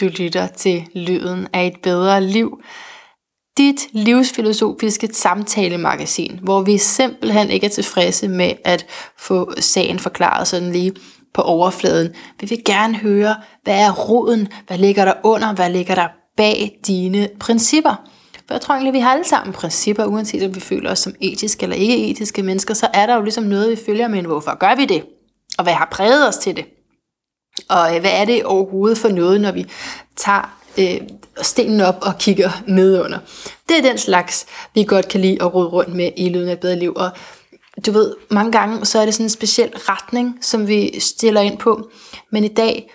Du lytter til Lyden af et bedre liv. Dit livsfilosofiske samtalemagasin, hvor vi simpelthen ikke er tilfredse med at få sagen forklaret sådan lige på overfladen. Vi vil gerne høre, hvad er roden, hvad ligger der under, hvad ligger der bag dine principper. For jeg tror egentlig, vi har alle sammen principper, uanset om vi føler os som etiske eller ikke etiske mennesker, så er der jo ligesom noget, vi følger med, hvorfor gør vi det? Og hvad har præget os til det? Og øh, hvad er det overhovedet for noget, når vi tager øh, stenen op og kigger nedunder? Det er den slags, vi godt kan lide at rode rundt med i Lyden af et bedre liv. Og du ved, mange gange så er det sådan en speciel retning, som vi stiller ind på. Men i dag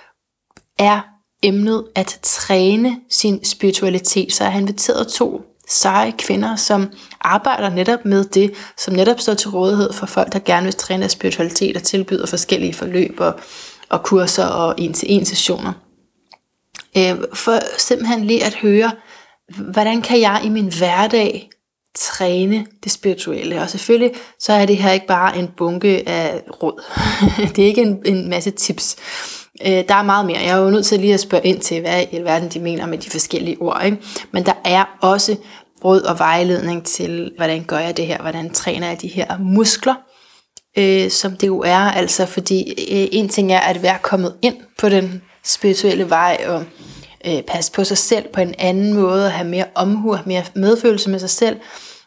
er emnet at træne sin spiritualitet. Så jeg har inviteret to seje kvinder, som arbejder netop med det, som netop står til rådighed for folk, der gerne vil træne deres spiritualitet og tilbyder forskellige forløb og og kurser og en-til-en sessioner. Øh, for simpelthen lige at høre, hvordan kan jeg i min hverdag træne det spirituelle. Og selvfølgelig så er det her ikke bare en bunke af råd. det er ikke en, en masse tips. Øh, der er meget mere. Jeg er jo nødt til lige at spørge ind til, hvad i verden de mener med de forskellige ord. Ikke? Men der er også råd og vejledning til, hvordan gør jeg det her, hvordan træner jeg de her muskler, øh, som det jo er. Altså fordi øh, en ting er at være kommet ind på den spirituelle vej og øh, passe på sig selv på en anden måde, have mere omhu, og mere medfølelse med sig selv.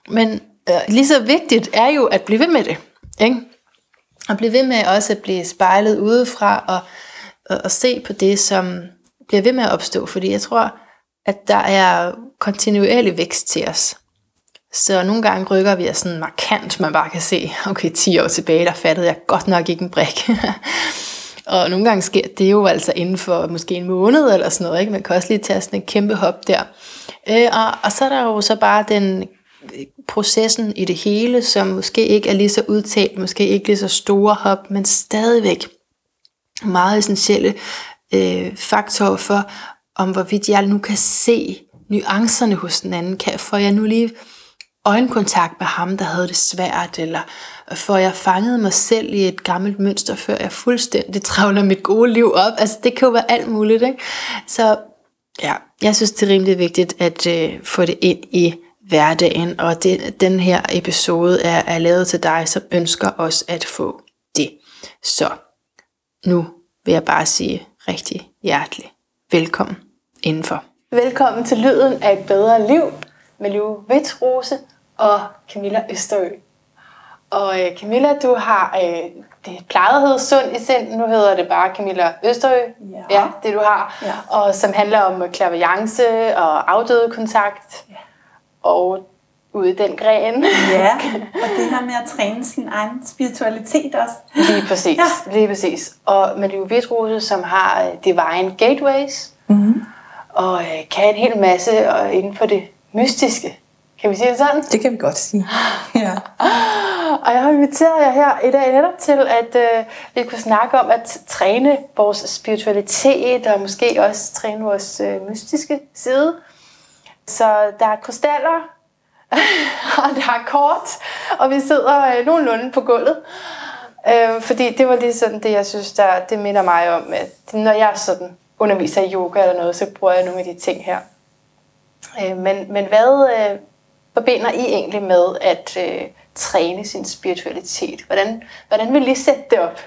Men øh, lige så vigtigt er jo at blive ved med det. Ikke? Og blive ved med også at blive spejlet udefra og, og, og se på det, som bliver ved med at opstå. Fordi jeg tror, at der er kontinuerlig vækst til os. Så nogle gange rykker vi os sådan markant, man bare kan se, okay, 10 år tilbage, der fattede jeg godt nok ikke en brik. og nogle gange sker det jo altså inden for måske en måned eller sådan noget, ikke? man kan også lige tage sådan en kæmpe hop der. Øh, og, og så er der jo så bare den øh, processen i det hele, som måske ikke er lige så udtalt, måske ikke lige så store hop, men stadigvæk meget essentielle øh, faktorer for, om hvorvidt jeg nu kan se nuancerne hos den anden. Kan, får jeg nu lige øjenkontakt med ham, der havde det svært, eller for jeg fangede mig selv i et gammelt mønster, før jeg fuldstændig travler mit gode liv op. Altså det kan jo være alt muligt. Ikke? Så ja, jeg synes, det er rimelig vigtigt at øh, få det ind i hverdagen, og det, den her episode er, er lavet til dig, som ønsker os at få det. Så nu vil jeg bare sige rigtig hjertelig velkommen indenfor. Velkommen til Lyden af et bedre liv med Liv Vitrose og Camilla Østerø. Og øh, Camilla, du har, øh, det plejede hedde Sund i sind, nu hedder det bare Camilla Østerø, ja, ja det du har, ja. og som handler om klaverjance og afdøde kontakt, ja. og ude i den gren. Ja, og det her med at træne sin egen spiritualitet også. Lige præcis, ja. lige præcis. Og med Liv Vitrose, som har øh, Divine Gateways, mm-hmm. og øh, kan en hel masse og inden for det mystiske. Kan vi sige det sådan? Det kan vi godt sige. Ja. og jeg har inviteret jer her i dag netop til, at øh, vi kunne snakke om at træne vores spiritualitet, og måske også træne vores øh, mystiske side. Så der er krystaller, og der er kort, og vi sidder øh, nogenlunde på gulvet. Øh, fordi det var lige sådan det, jeg synes, der, det minder mig om, at når jeg sådan underviser i yoga eller noget, så bruger jeg nogle af de ting her. Øh, men, men hvad øh, forbinder I egentlig med at øh, træne sin spiritualitet? Hvordan, hvordan vil I sætte det op?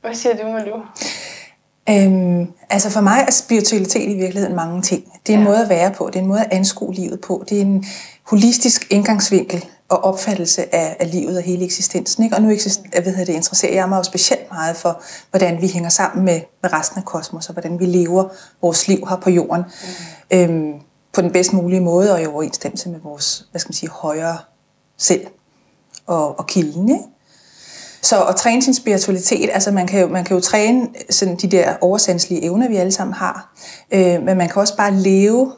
Hvad siger du, Malu? Øhm, altså for mig er spiritualitet i virkeligheden mange ting. Det er en ja. måde at være på, det er en måde at anskue livet på, det er en holistisk indgangsvinkel og opfattelse af, af livet og hele eksistensen. Ikke? Og nu eksist, jeg ved, det interesserer jeg mig jo specielt meget for, hvordan vi hænger sammen med, med resten af kosmos, og hvordan vi lever vores liv her på jorden. Mm. Øhm, på den bedst mulige måde og i overensstemmelse med vores, hvad skal man sige, højere selv og, og kilden. Ikke? Så at træne sin spiritualitet, altså man kan jo, man kan jo træne sådan de der oversandslige evner, vi alle sammen har, øh, men man kan også bare leve,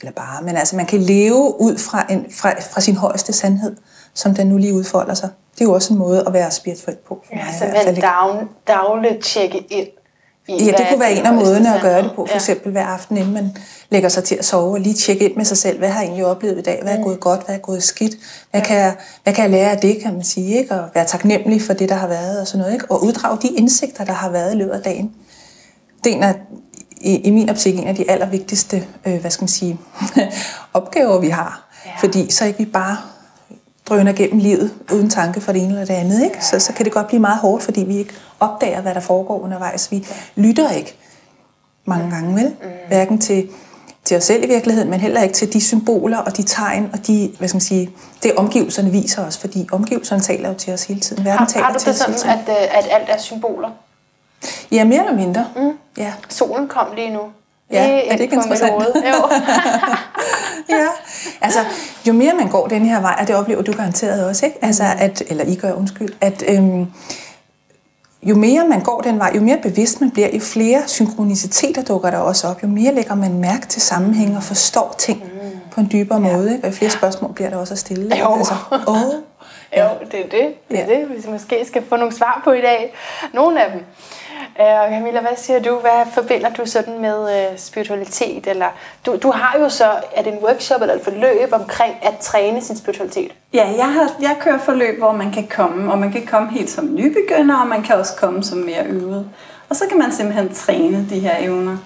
eller bare, men altså man kan leve ud fra, en, fra, fra sin højeste sandhed, som den nu lige udfolder sig. Det er jo også en måde at være spirituel på. For ja, mig, så man dag, dagligt tjekke ind Ja, det kunne være en af måderne at gøre det på, for eksempel hver aften, inden man lægger sig til at sove, og lige tjekke ind med sig selv, hvad har jeg egentlig oplevet i dag, hvad er mm. gået godt, hvad er gået skidt, hvad kan, jeg, hvad kan jeg lære af det, kan man sige, ikke? og være taknemmelig for det, der har været, og sådan noget, ikke? og uddrage de indsigter, der har været i løbet af dagen. Det er en af i, i min optik en af de allervigtigste, øh, hvad skal man sige, opgaver, vi har. Ja. Fordi så ikke vi bare drøner gennem livet uden tanke for det ene eller det andet. Ikke? Så, så kan det godt blive meget hårdt, fordi vi ikke opdager, hvad der foregår undervejs. Vi lytter ikke mange gange, vel? Mm. Hverken til, til os selv i virkeligheden, men heller ikke til de symboler og de tegn og de, hvad skal man sige, det omgivelserne viser os, fordi omgivelserne taler jo til os hele tiden. Verden har, taler har du det sådan, at, øh, at alt er symboler? Ja, mere eller mindre. Mm. Ja. Solen kom lige nu. Ja, er det ikke interessant? Jo. ja, altså jo mere man går den her vej, og det oplever du garanteret også, ikke? Altså, mm. at, eller I gør, undskyld, at øhm, jo mere man går den vej, jo mere bevidst man bliver, jo flere synkroniciteter dukker der også op, jo mere lægger man mærke til sammenhæng og forstår ting mm. på en dybere ja. måde, ikke? og jo flere spørgsmål bliver der også at stille. Jo. Altså, oh, ja. jo, det er det. Det er ja. det, hvis vi måske skal få nogle svar på i dag. Nogle af dem. Øh, og Camilla, hvad siger du? Hvad forbinder du sådan med øh, spiritualitet? Eller, du, du har jo så, er det en workshop eller et forløb omkring at træne sin spiritualitet? Ja, jeg, har, jeg kører forløb, hvor man kan komme, og man kan komme helt som nybegynder, og man kan også komme som mere øvet. Og så kan man simpelthen træne de her evner.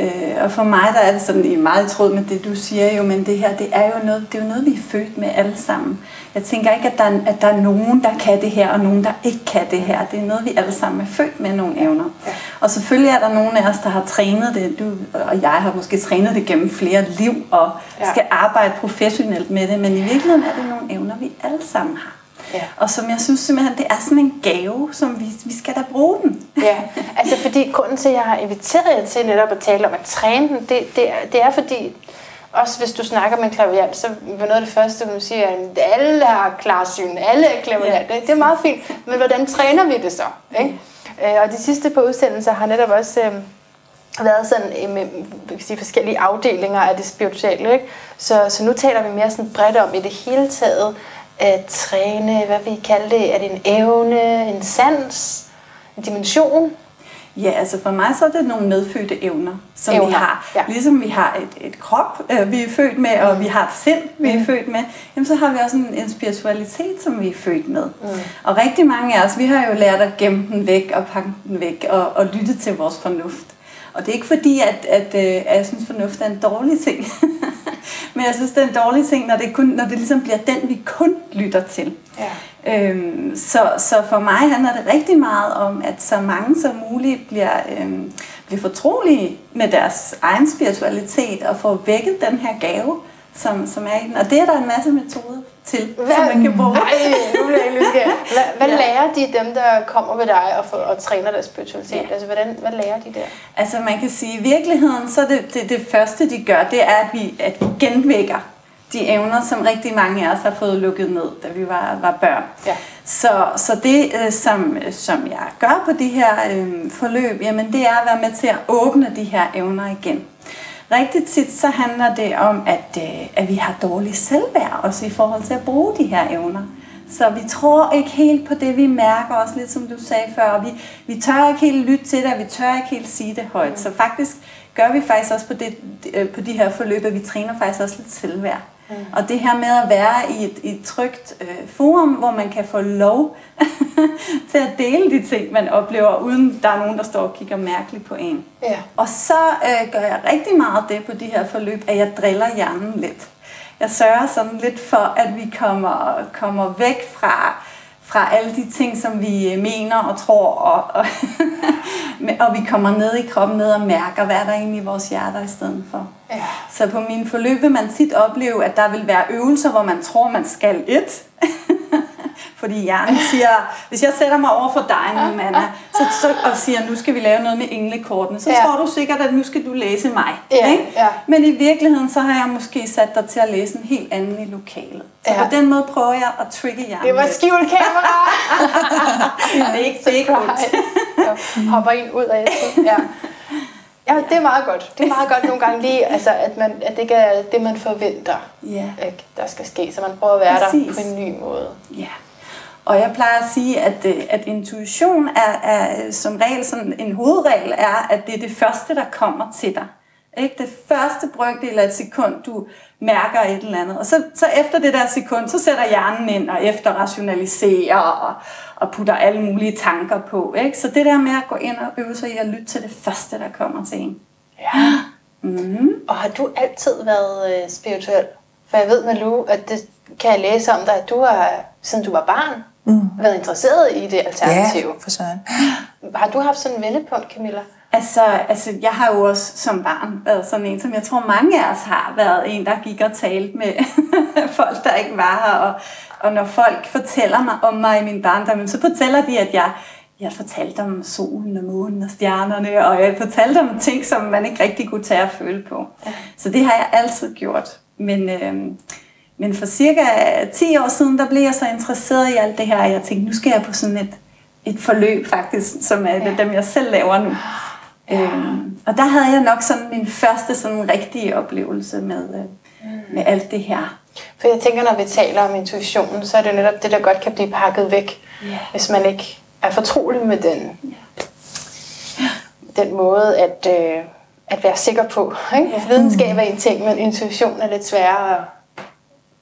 Øh, og for mig der er det sådan i meget tråd med det, du siger jo, men det her, det er jo noget, det er jo noget vi er født med alle sammen. Jeg tænker ikke, at der, er, at der er nogen, der kan det her, og nogen, der ikke kan det her. Det er noget, vi alle sammen er født med nogle evner. Ja. Og selvfølgelig er der nogen af os, der har trænet det, du og jeg har måske trænet det gennem flere liv, og ja. skal arbejde professionelt med det, men i virkeligheden er det nogle evner, vi alle sammen har. Ja. Og som jeg synes simpelthen, det er sådan en gave, som vi, vi skal da bruge den. ja, altså fordi grunden til, at jeg har inviteret jer til netop at tale om at træne den, det, det, er, det er fordi, også hvis du snakker med en klaviant, så var noget af det første, du siger, at alle har klarsyn, alle er klaviant. Ja. Det, er meget fint, men hvordan træner vi det så? Ikke? Ja. Øh, og de sidste par udsendelser har netop også øh, været sådan øh, med sige, forskellige afdelinger af det spirituelle. Ikke? Så, så nu taler vi mere sådan bredt om i det hele taget, at træne, hvad vi kalder det, er det en evne, en sans, en dimension? Ja, altså for mig så er det nogle medfødte evner, som evner, vi har. Ja. Ligesom vi har et, et krop, øh, vi er født med, og mm. vi har et sind, vi mm. er født med, jamen så har vi også en, en spiritualitet, som vi er født med. Mm. Og rigtig mange af os, vi har jo lært at gemme den væk og pakke den væk og, og lytte til vores fornuft. Og det er ikke fordi, at, at, øh, at jeg synes, fornuft er en dårlig ting. Men jeg synes, det er en dårlig ting, når det, kun, når det ligesom bliver den, vi kun lytter til. Ja. Øhm, så, så for mig handler det rigtig meget om, at så mange som muligt bliver, øhm, bliver fortrolige med deres egen spiritualitet og får vækket den her gave, som, som er i den. Og det er der en masse metoder til, hvad, som man kan bruge. Nej, nu bliver jeg Hvad, hvad ja. lærer de dem, der kommer ved dig og, for, og træner deres spiritualitet? Ja. Altså, hvordan, hvad lærer de der? Altså, man kan sige, at i virkeligheden, så det, det, det første, de gør, det er, at vi, at vi genvækker de evner, som rigtig mange af os har fået lukket ned, da vi var, var børn. Ja. Så, så det, øh, som, som jeg gør på de her øh, forløb, jamen det er at være med til at åbne de her evner igen. Rigtig tit så handler det om, at, øh, at vi har dårlig selvværd, også i forhold til at bruge de her evner. Så vi tror ikke helt på det, vi mærker, også lidt som du sagde før, og vi, vi tør ikke helt lytte til det, og vi tør ikke helt sige det højt. Så faktisk gør vi faktisk også på, det, øh, på de her forløb, at vi træner faktisk også lidt selvværd. Mm. Og det her med at være i et, i et trygt øh, forum, hvor man kan få lov til at dele de ting, man oplever, uden der er nogen, der står og kigger mærkeligt på en. Ja. Og så øh, gør jeg rigtig meget det på de her forløb, at jeg driller hjernen lidt. Jeg sørger sådan lidt for, at vi kommer, kommer væk fra fra alle de ting, som vi øh, mener og tror, og, og, og vi kommer ned i kroppen ned og mærker, hvad der er inde i vores hjerter i stedet for. Ja. Så på min forløb vil man tit opleve, at der vil være øvelser, hvor man tror, man skal et. Fordi hjernen siger, hvis jeg sætter mig over for dig, Manna, så, så, og siger, nu skal vi lave noget med englekortene, så ja. tror du sikkert, at nu skal du læse mig. Ja. Ikke? Ja. Men i virkeligheden, så har jeg måske sat dig til at læse en helt anden i lokalet. Så ja. på den måde prøver jeg at trigge hjernen. Det var skjult kamera! det er ikke, det er ikke Hopper ind ud af Ja. Ja, det er meget godt. Det er meget godt nogle gange lige, altså, at, man, at det ikke er det, man forventer, ja. ikke, der skal ske. Så man prøver at være Præcis. der på en ny måde. Ja. Og jeg plejer at sige, at, øh, at intuition er, er som regel, sådan en hovedregel er, at det er det første, der kommer til dig. Ikke? Det første brøkdel af et sekund, du mærker et eller andet. Og så, så efter det der sekund, så sætter hjernen ind og efter rationaliserer og, og putter alle mulige tanker på. Ikke? Så det der med at gå ind og øve sig i at lytte til det første, der kommer til en. Ja. Mm-hmm. Og har du altid været øh, spirituel? For jeg ved, Malou, at det kan jeg læse om dig, at du har, siden du var barn, mm. været interesseret i det alternative. Ja, for sådan. Har du haft sådan en vendepunkt, Camilla? Altså, altså, jeg har jo også som barn været sådan en, som jeg tror mange af os har været en, der gik og talte med folk, der ikke var her. Og, og når folk fortæller mig om mig i min barndom, så fortæller de, at jeg, jeg fortalte om solen og månen og stjernerne, og jeg fortalte om ting, som man ikke rigtig kunne tage og føle på. Ja. Så det har jeg altid gjort. Men, øh, men for cirka 10 år siden, der blev jeg så interesseret i alt det her, og jeg tænkte, nu skal jeg på sådan et, et forløb faktisk, som er ja. dem, jeg selv laver nu. Ja. Øhm, og der havde jeg nok sådan min første sådan rigtige oplevelse med, øh, mm. med alt det her. For jeg tænker, når vi taler om intuitionen, så er det netop det, der godt kan blive pakket væk, yeah. hvis man ikke er fortrolig med den, yeah. den måde at, øh, at være sikker på. Ikke? Yeah. Videnskab er en ting, men intuition er lidt sværere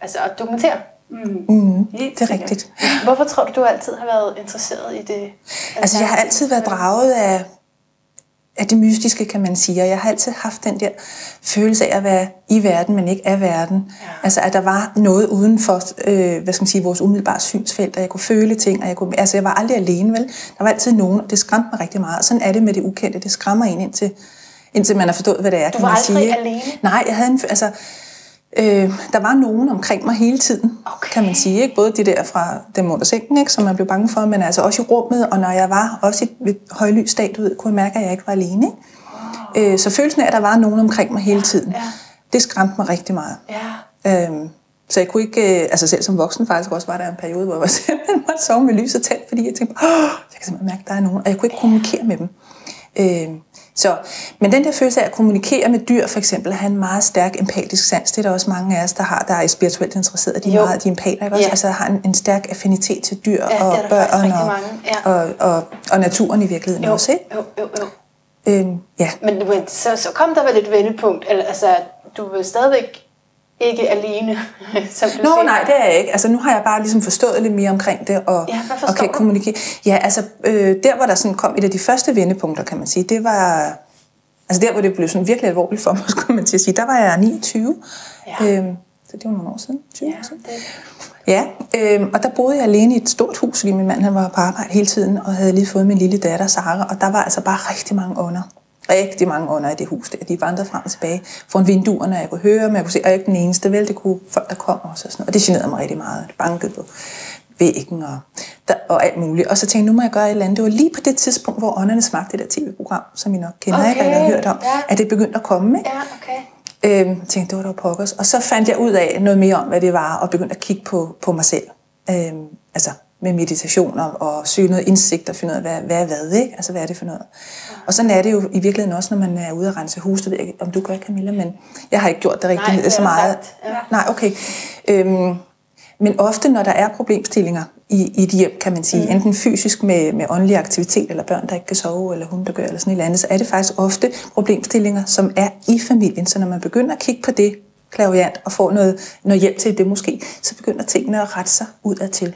altså at dokumentere. Mm. Mm, det er rigtigt. Hvorfor tror du, du altid har været interesseret i det? Altså, jeg har altid været draget af af det mystiske, kan man sige. Og jeg har altid haft den der følelse af at være i verden, men ikke af verden. Ja. Altså, at der var noget uden for, øh, hvad skal man sige, vores umiddelbare synsfelt, og jeg kunne føle ting, og jeg kunne, altså, jeg var aldrig alene, vel? Der var altid nogen, og det skræmte mig rigtig meget. Og sådan er det med det ukendte. Det skræmmer en indtil, indtil man har forstået, hvad det er, du kan man sige. Du var aldrig alene? Nej, jeg havde en, altså, Øh, der var nogen omkring mig hele tiden, okay. kan man sige. Ikke? Både de der fra dem under sengen, ikke? som man blev bange for, men altså også i rummet, og når jeg var også i et højlys stadiet, kunne jeg mærke, at jeg ikke var alene. Ikke? Øh, så følelsen af, at der var nogen omkring mig hele tiden, ja, ja. det skræmte mig rigtig meget. Ja. Øh, så jeg kunne ikke, øh, altså selv som voksen faktisk også, var der en periode, hvor jeg simpelthen måtte sove med lyset tændt, fordi jeg tænkte, Åh, jeg kan simpelthen mærke, at der er nogen, og jeg kunne ikke kommunikere med dem. Øh, så, men den der følelse af at kommunikere med dyr, for eksempel, have en meget stærk empatisk sans, det er der også mange af os, der har, der er spirituelt interesseret, de er jo. meget de er empater, ikke? Også? Ja. Altså har en, en stærk affinitet til dyr ja, og børn og, ja. og, og, og, naturen i virkeligheden jo. også, ikke? Jo, jo, jo. Øhm, ja. Men, men så, så kom der vel et vendepunkt, altså du vil stadigvæk ikke alene, som du Nå, siger. nej, det er jeg ikke. Altså, nu har jeg bare ligesom forstået lidt mere omkring det, og, ja, og kan du? kommunikere. Ja, altså, øh, der hvor der sådan kom et af de første vendepunkter, kan man sige, det var, altså der hvor det blev sådan virkelig alvorligt for mig, skulle man til at sige, der var jeg 29. Ja. Øhm, så det var nogle år siden, 20 ja, år siden. Det... Ja, øhm, og der boede jeg alene i et stort hus, fordi min mand han var på arbejde hele tiden, og havde lige fået min lille datter, Sara, og der var altså bare rigtig mange under rigtig mange under i det hus der. De vandrede frem og tilbage foran vinduerne, og jeg kunne høre, men jeg kunne se, at jeg ikke den eneste, vel, det kunne folk, der kom også. Og, sådan, og det generede mig rigtig meget. Det bankede på væggen og, der, og alt muligt. Og så tænkte jeg, nu må jeg gøre et eller andet. Det var lige på det tidspunkt, hvor ånderne smagte det der tv-program, som I nok kender, okay. ikke, eller har hørt om, ja. at det begyndte at komme. Ikke? Ja, okay. Øhm, tænkte, det var da pokkers. Og så fandt jeg ud af noget mere om, hvad det var, og begyndte at kigge på, på mig selv. Øhm, altså, med meditationer og søge noget indsigt og finde ud af, hvad, hvad er hvad, ikke? Altså, hvad er det for noget? Og sådan er det jo i virkeligheden også, når man er ude at rense hus. Det ved jeg ikke, om du gør, Camilla, men jeg har ikke gjort det rigtig Nej, så meget. Ja. Nej, okay. Øhm, men ofte, når der er problemstillinger i, i et hjem, kan man sige, mm. enten fysisk med, med åndelig aktivitet, eller børn, der ikke kan sove, eller hun, der gør, eller sådan et eller andet, så er det faktisk ofte problemstillinger, som er i familien. Så når man begynder at kigge på det, klaviant, og får noget, noget hjælp til det måske, så begynder tingene at rette sig udad til.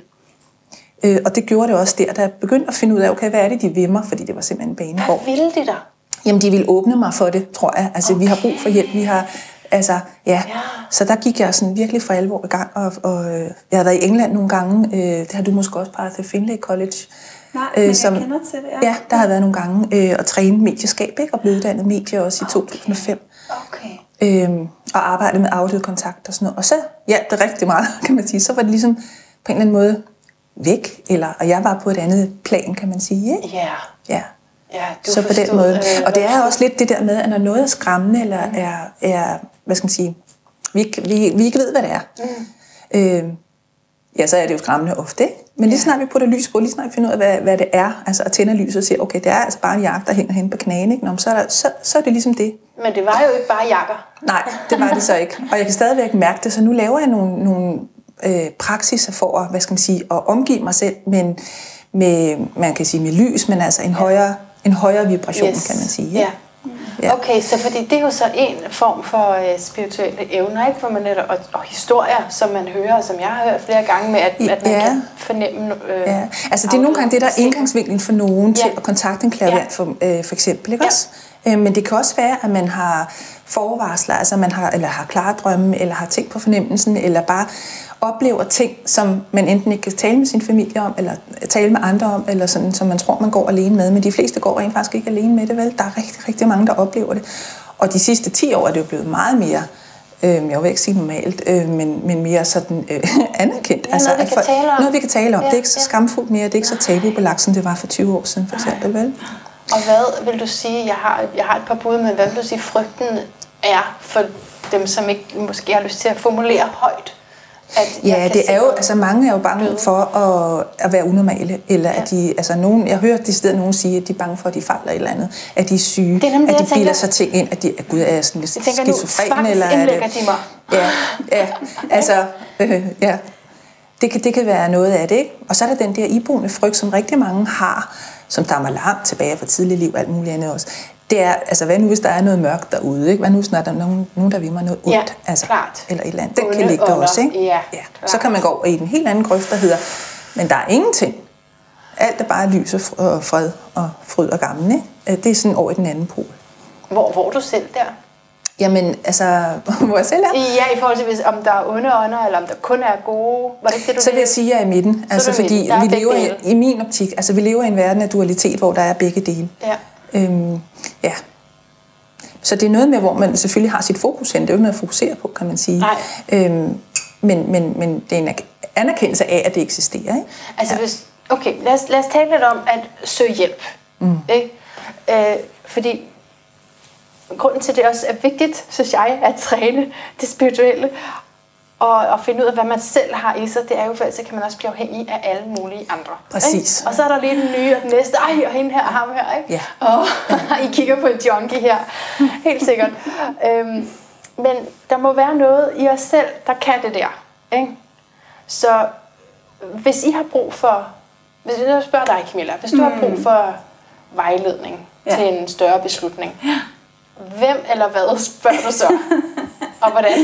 Øh, og det gjorde det også der, da jeg begyndte at finde ud af, okay, hvad er det, de vil mig, fordi det var simpelthen en banegård. Hvad ville de der? Jamen, de ville åbne mig for det, tror jeg. Altså, okay. vi har brug for hjælp, vi har... Altså, ja. ja. Så der gik jeg sådan virkelig for alvor i gang, og, og øh, jeg har været i England nogle gange, øh, det har du måske også bare til Finlay College. Nej, øh, men som, jeg kender til det, ja. Ja, der har været nogle gange øh, at træne medieskab, ikke? og blive uddannet medie også i okay. 2005. Okay. Øhm, og arbejde med audiokontakt og sådan noget. Og så hjalp det rigtig meget, kan man sige. Så var det ligesom på en eller anden måde væk, eller, og jeg var på et andet plan, kan man sige. Ikke? Ja. ja. Ja, du så på den måde. Øh, og det er også lidt det der med, at når noget er skræmmende, eller mm. er, er, hvad skal man sige, vi, vi, vi ikke ved, hvad det er. Mm. Øh, ja, så er det jo skræmmende ofte, ikke? Men lige snart vi putter lys på, lige snart vi finder ud af, hvad, hvad det er, altså at tænde lyset og siger, okay, det er altså bare en jakke, der hænger hen på knæene, ikke? Nå, så, er der, så, så er det ligesom det. Men det var jo ikke bare jakker. Nej, det var det så ikke. Og jeg kan stadigvæk mærke det, så nu laver jeg nogle, nogle øh, praksiser for at, hvad skal man sige, at omgive mig selv, men med, man kan sige med lys, men altså en højere, en højere vibration, yes. kan man sige. Ja. Ja. Okay, så fordi det er jo så en form for øh, spirituelle evner, ikke? Hvor man netop, og, og historier, som man hører, som jeg har hørt flere gange med, at, at man ja. kan fornemme øh, Ja, altså det er nogle gange det, der er indgangsvinklen for nogen ja. til at kontakte en klaverant, ja. for, øh, for eksempel, ikke ja. også? Øh, men det kan også være, at man har forvarsler, altså man har, eller har klare drømme, eller har tænkt på fornemmelsen, eller bare oplever ting, som man enten ikke kan tale med sin familie om, eller tale med andre om, eller sådan, som man tror, man går alene med. Men de fleste går rent faktisk ikke alene med det, vel? Der er rigtig, rigtig mange, der oplever det. Og de sidste 10 år er det jo blevet meget mere øh, jeg vil ikke sige normalt, øh, men, men mere sådan øh, anerkendt. Ja, altså, noget, vi kan tale om. Noget, vi kan tale om. Ja, det er ikke så ja. skamfuldt mere, det er ikke så tabubelagt, som det var for 20 år siden, for eksempel, vel? Og hvad vil du sige, jeg har, jeg har et par bud, men hvad vil du sige, frygten er for dem, som ikke måske har lyst til at formulere højt? At ja, det er jo, altså mange er jo bange døde. for at, at være unormale, eller ja. at de, altså nogen, jeg hører det sted nogen sige, at de er bange for, at de fejler et eller andet, at de er syge, det er nemlig, at de bilder sig ting ind, at de, at gud, er sådan lidt skizofren, eller er det, de mig. Ja, ja, altså, øh, ja. Det kan, det kan være noget af det, ikke? Og så er der den der iboende frygt, som rigtig mange har, som der er langt tilbage fra tidlig liv, alt muligt andet også det er, altså hvad nu hvis der er noget mørkt derude, ikke? Hvad nu hvis der er nogen, nogen der vil mig noget ondt? Ja, altså, klart. Eller et eller andet. Den kan ligge der også, ikke? Ja, ja. Så kan man gå over i den helt anden grøft, der hedder, men der er ingenting. Alt er bare lys og fred og fryd og gammel, ikke? Øh, det er sådan over i den anden pol. Hvor, hvor er du selv der? Jamen, altså, hvor jeg selv er? Ja, i forhold til, hvis, om der er onde ånder, eller om der kun er gode. Var det ikke det, du Så vil jeg sige, at jeg er i midten. Altså, fordi vi lever i, i, min optik, altså vi lever i en verden af dualitet, hvor der er begge dele. Ja. Øhm, ja, så det er noget med, hvor man selvfølgelig har sit fokus hen. Det er jo ikke noget at fokusere på, kan man sige. Nej. Øhm, men, men, men det er en anerkendelse af, at det eksisterer. Ikke? Altså, ja. hvis, okay, lad os, lad os tale lidt om at søge hjælp. Mm. Ikke? Øh, fordi grunden til, det også er vigtigt, synes jeg, at træne det spirituelle, og, og finde ud af, hvad man selv har i sig, det er jo for, så kan man også blive afhængig af alle mulige andre. Præcis. Ikke? Og så er der lige den nye og den næste, ej, og hende her, og ham her, ikke? Ja. Og I kigger på en junkie her, helt sikkert. øhm, men der må være noget i os selv, der kan det der. Ikke? Så hvis I har brug for, hvis jeg spørger dig, Camilla, hvis du mm. har brug mm. for vejledning ja. til en større beslutning, ja. hvem eller hvad spørger du så? og hvordan?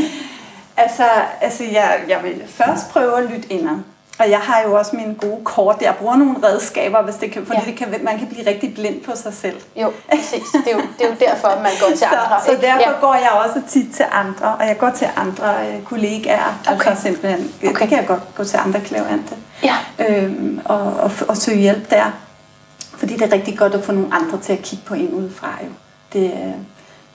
Altså, altså jeg, jeg vil først prøve at lytte indad. Og jeg har jo også mine gode kort. Jeg bruger nogle redskaber, hvis det kan, fordi ja. det kan, man kan blive rigtig blind på sig selv. Jo, præcis. Det er jo, det er jo derfor, man går til andre. Så, så derfor ja. går jeg også tit til andre, og jeg går til andre øh, kollegaer. Okay. Altså simpelthen, okay. det kan jeg godt gå til andre klavante. Ja. Øhm, og, og, og søge hjælp der. Fordi det er rigtig godt at få nogle andre til at kigge på en udefra. Jo. Det, øh,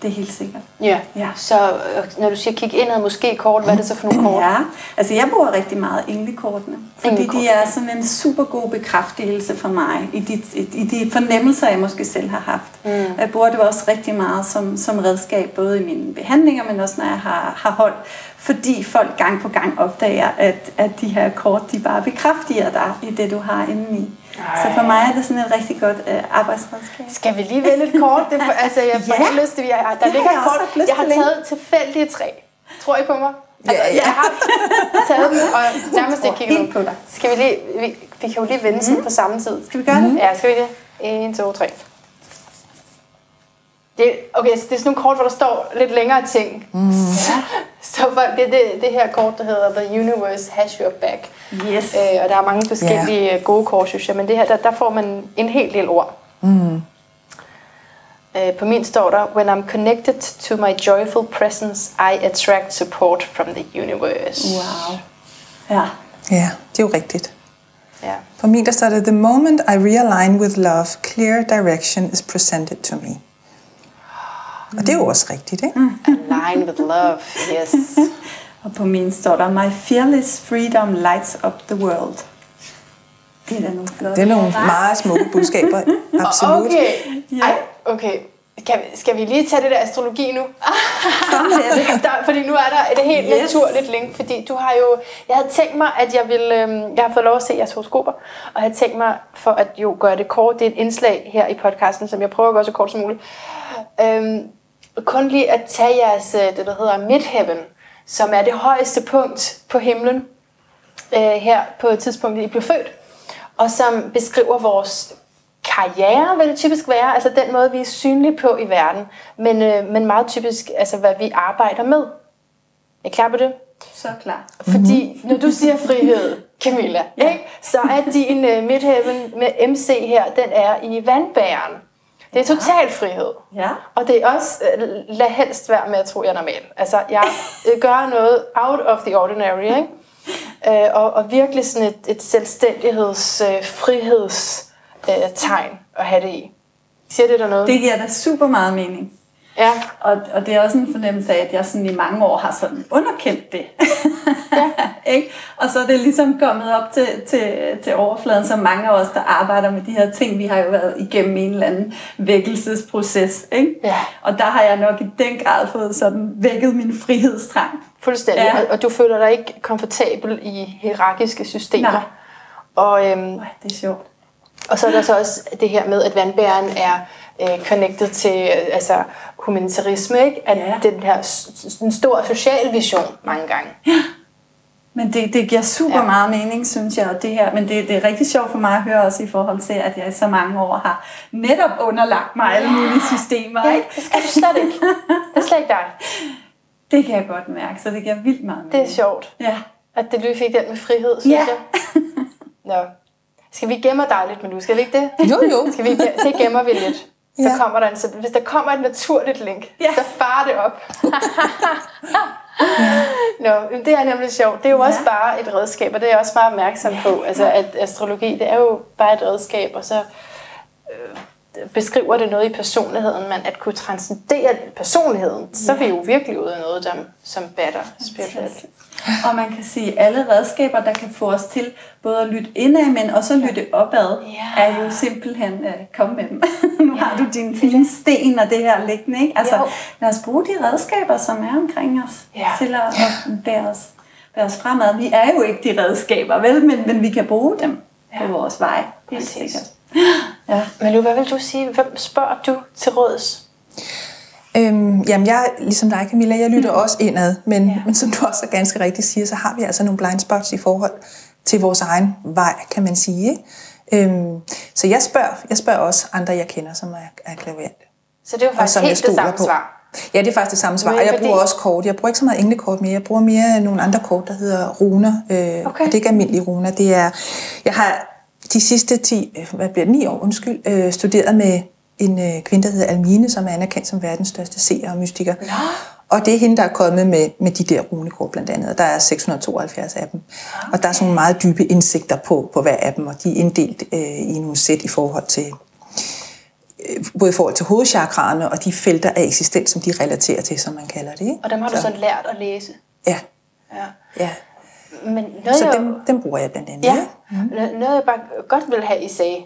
det er helt sikkert. Ja. ja. Så når du siger kig indad, måske kort, hvad er det så for nogle kort? Ja, altså jeg bruger rigtig meget englekortene. Fordi Englekort, de er sådan en super god bekræftelse for mig i de, i de fornemmelser, jeg måske selv har haft. Mm. Jeg bruger det også rigtig meget som, som redskab, både i mine behandlinger, men også når jeg har, har holdt. Fordi folk gang på gang opdager, at, at de her kort, de bare bekræftiger dig i det, du har inde i. Ej. Så for mig er det sådan et rigtig godt øh, arbejdsredskab. Skal vi lige vende et kort? Det, altså, jeg får ja. lyst til, jeg, der ligger et kort. Jeg har taget tilfældige tre. Tror I på mig? Altså, ja, ja. Jeg har taget dem, og nærmest ikke kigget på dig. Skal vi lige, vi, vi kan jo lige vende mm. på samme tid. Skal vi gøre det? Ja, skal vi det? 1, 2, 3. Det, okay, så det er sådan nogle kort, hvor der står lidt længere ting. Mm. Ja. Så for, det er det, det her kort, der hedder The Universe Has Your Back. Yes. Øh, og der er mange forskellige yeah. gode kort, synes jeg. Men det her, der, der får man en hel del ord. Mm. Øh, på min står der, When I'm connected to my joyful presence, I attract support from the universe. Wow. Ja. Ja, det er jo rigtigt. Ja. På min der står der, The moment I realign with love, clear direction is presented to me. Og det er jo også rigtigt, ikke? Mm. Align with love, yes. Og på min står der, My fearless freedom lights up the world. Det er da nogle flotte. Det er nogle meget smukke budskaber, absolut. Okay, Ej, okay. Kan, skal vi lige tage det der astrologi nu? der, fordi nu er der et helt yes. naturligt link, fordi du har jo, jeg havde tænkt mig, at jeg ville, øhm, jeg har fået lov at se jeres horoskoper, og jeg havde tænkt mig, for at jo gøre det kort, det er et indslag her i podcasten, som jeg prøver at gøre så kort som muligt, øhm, kun lige at tage jeres, øh, det der hedder midheaven, som er det højeste punkt på himlen, øh, her på tidspunktet, I blev født, og som beskriver vores karriere vil det typisk være, altså den måde, vi er synlige på i verden, men, øh, men meget typisk, altså hvad vi arbejder med. Er I klar på det? Så klar. Fordi når du siger frihed, Camilla, ja. ikke, så er din uh, midthaven med MC her, den er i vandbæren. Det er total frihed. Ja. Og det er også, uh, lad helst være med at tro, jeg er normal. Altså, jeg uh, gør noget out of the ordinary, ikke? Uh, og, og virkelig sådan et, et selvstændigheds, uh, tegn at have det i. Siger det der noget? Det giver da super meget mening. Ja. Og, og det er også en fornemmelse af, at jeg sådan i mange år har sådan underkendt det. Ja. ikke? Og så er det ligesom kommet op til, til, til overfladen, så mange af os, der arbejder med de her ting, vi har jo været igennem en eller anden vækkelsesproces. Ikke? Ja. Og der har jeg nok i den grad fået sådan vækket min frihedstrang. Fuldstændig. Ja. Og du føler dig ikke komfortabel i hierarkiske systemer. Nej. Og, øhm, Øj, det er sjovt. og så er der så også det her med, at vandbæren er øh, connected til øh, altså, humanitarisme, ikke? At Ja. den her en stor social vision mange gange. Men det, det giver super Ja. ja. meget mening, synes jeg, og det her. Men det, det er rigtig sjovt for mig at høre også i forhold til, at jeg i så mange år har netop underlagt mig alle mulige systemer. Ja, Ikke? det skal du slet ikke. Det er slet ikke dig. Det kan jeg godt mærke, så det giver vildt meget Det er mening. sjovt, Ja. at det lige fik den med frihed, synes Ja. jeg. Nå. Skal vi gemme dig lidt, men nu skal vi ikke det? Jo, jo. Skal vi, det gemmer vi lidt. Så Ja. kommer der en, så hvis der kommer et naturligt link, Ja. så farer det op. Nå, det er nemlig sjovt. Det er jo også Ja. bare et redskab, og det er jeg også meget opmærksom på. Altså, at astrologi, det er jo bare et redskab, og så øh, beskriver det noget i personligheden, men at kunne transcendere personligheden, så er vi jo virkelig ude af noget, der, som batter spirituelt. Og man kan sige, at alle redskaber, der kan få os til både at lytte indad, men også at lytte opad, Ja. er jo simpelthen, uh, kom med dem. nu har du din fine sten og det her liggende, ikke? Altså, Jo. lad os bruge de redskaber, som er omkring os, Ja. til at, at bære, os, bære os fremad. Vi er jo ikke de redskaber, vel? Men, men vi kan bruge dem på Ja. vores vej. Helt sikkert. Ja. Men hvad vil du sige? Hvem spørger du til råds? Øhm, jamen, jeg ligesom dig, Camilla, jeg lytter Mm. også indad, men, Ja. men som du også så ganske rigtigt siger, så har vi altså nogle blind spots i forhold til vores egen vej, kan man sige. Øhm, så jeg spørger, jeg spørger også andre, jeg kender, som er, er klaverante. Så det er jo faktisk helt det samme på. svar. Ja, det er faktisk det samme svar. Men Og jeg fordi- bruger også kort. Jeg bruger ikke så meget englekort mere. Jeg bruger mere nogle andre kort, der hedder runer. Øh, Okay. Og det er ikke almindelige runer. Det er, jeg har de sidste 10, øh, hvad bliver det, 9 år, undskyld, øh, studeret med en øh, kvinde, der hedder Almine, som er anerkendt som verdens største seer og mystiker. Nå. Og det er hende, der er kommet med, med de der runekort blandt andet. Og der er 672 af dem. Okay. Og der er sådan nogle meget dybe indsigter på, på hver af dem, og de er inddelt øh, i nogle sæt i forhold til øh, både i forhold til hovedchakraerne og de felter af eksistens, som de relaterer til, som man kalder det. Ikke? Og dem har du så lært at læse. Ja, Ja. ja. Men noget, Så dem, dem bruger jeg blandt andet. ja, ikke? N- noget jeg bare godt ville have, I sagde.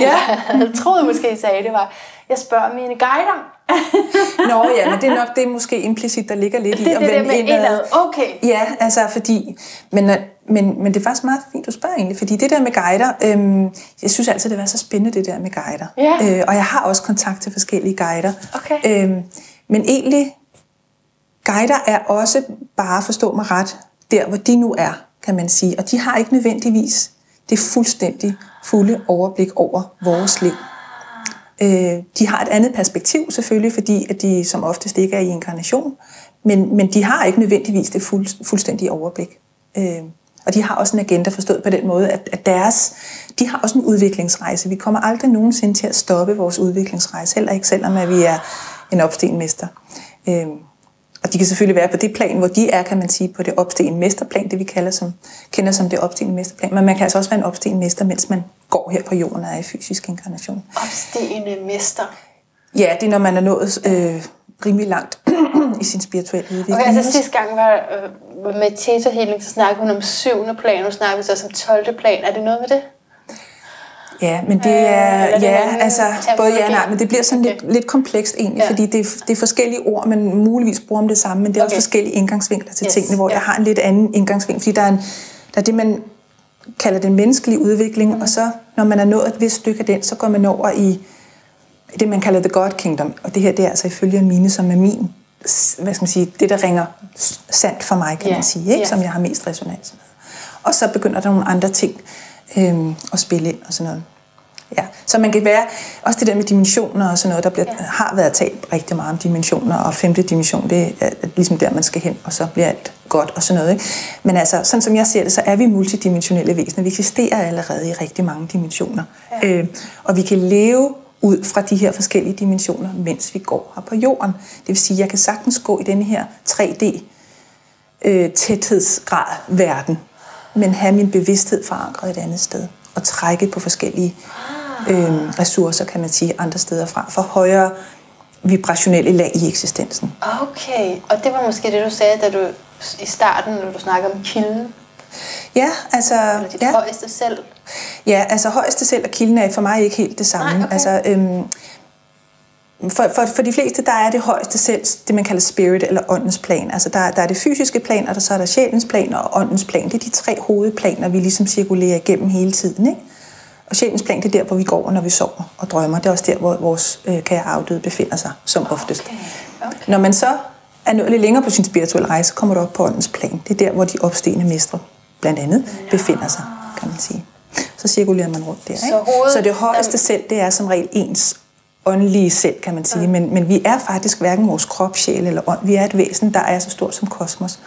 Ja. jeg troede måske, I sagde, det var, jeg spørger mine guider. Nå ja, men det er nok det måske implicit, der ligger lidt i Det er at det vende med indad. indad. Okay. Ja, altså fordi, men, men, men det er faktisk meget fint, du spørger egentlig, fordi det der med guider, øhm, jeg synes altid, det var så spændende, det der med guider. Ja. Øh, og jeg har også kontakt til forskellige guider. Okay. Øhm, men egentlig, guider er også bare, forstå mig ret, der hvor de nu er, kan man sige. Og de har ikke nødvendigvis det fuldstændig fulde overblik over vores liv. Øh, de har et andet perspektiv selvfølgelig, fordi at de som oftest ikke er i inkarnation, men, men de har ikke nødvendigvis det fuld, fuldstændige overblik. Øh, og de har også en agenda forstået på den måde, at, at deres, de har også en udviklingsrejse. Vi kommer aldrig nogensinde til at stoppe vores udviklingsrejse, heller ikke selvom at vi er en opstenmester. Øh, og de kan selvfølgelig være på det plan, hvor de er, kan man sige, på det opstigende mesterplan, det vi kalder som, kender som det opstigende mesterplan. Men man kan altså også være en opstigende mester, mens man går her på jorden og er i fysisk inkarnation. Opstigende mester. Ja, det er, når man er nået øh, rimelig langt i sin spirituelle udvikling. Okay, altså sidste gang var øh, med Theta Healing, så snakkede hun om syvende plan, nu snakker vi så også om 12. plan. Er det noget med det? Ja, men det Øh, er, eller det ja, anden altså, både ja og nej, men det bliver sådan lidt, Okay. lidt komplekst egentlig, Ja. fordi det er, det er forskellige ord, man muligvis bruger om det samme, men det er okay. Også forskellige indgangsvinkler til Yes, tingene, hvor ja. jeg har en lidt anden indgangsvinkel, fordi der er, en, der er det, man kalder den menneskelige udvikling, mm. og så når man er nået et vist stykke af den, så går man over i det, man kalder the God Kingdom, og det her, det er altså ifølge mine, som er min, hvad skal man sige, det, der ringer sandt for mig, kan Ja, man sige, ikke? ja. som jeg har mest resonans med. Og så begynder der nogle andre ting øhm, at spille ind og sådan noget. Ja, så man kan være, også det der med dimensioner og sådan noget, der bliver, ja. har været talt rigtig meget om dimensioner, og femte dimension, det er ligesom der, man skal hen, og så bliver alt godt og sådan noget. Ikke? Men altså, sådan som jeg ser det, så er vi multidimensionelle væsener. Vi eksisterer allerede i rigtig mange dimensioner. Ja. Øh, og vi kan leve ud fra de her forskellige dimensioner, mens vi går her på jorden. Det vil sige, at jeg kan sagtens gå i denne her 3D øh, tæthedsgrad verden, men have min bevidsthed forankret et andet sted og trække på forskellige øh, ressourcer, kan man sige, andre steder fra, for højere vibrationelle lag i eksistensen. Okay, og det var måske det, du sagde, da du i starten, når du snakker om kilden. Ja, altså... Eller dit ja. højeste selv. Ja, altså højeste selv og kilden er for mig ikke helt det samme. Nej, okay. Altså, øhm, for, for, for de fleste, der er det højeste selv, det man kalder spirit eller åndens plan. Altså der, der er det fysiske plan, og der, så er der sjælens plan og åndens plan. Det er de tre hovedplaner, vi ligesom cirkulerer igennem hele tiden. Ikke? Og sjælens plan, det er der, hvor vi går, når vi sover og drømmer. Det er også der, hvor vores øh, kære afdøde befinder sig, som oftest. Okay. Okay. Når man så er nået lidt længere på sin spirituelle rejse, kommer du op på åndens plan. Det er der, hvor de opstigende mestre blandt andet befinder sig, kan man sige. Så cirkulerer man rundt der. Ikke? Så hovedet- så det højeste selv, det er som regel ens åndelige selv, kan man sige. Men, men vi er faktisk hverken vores krop, sjæl eller ånd. Vi er et væsen, der er så stort som kosmos,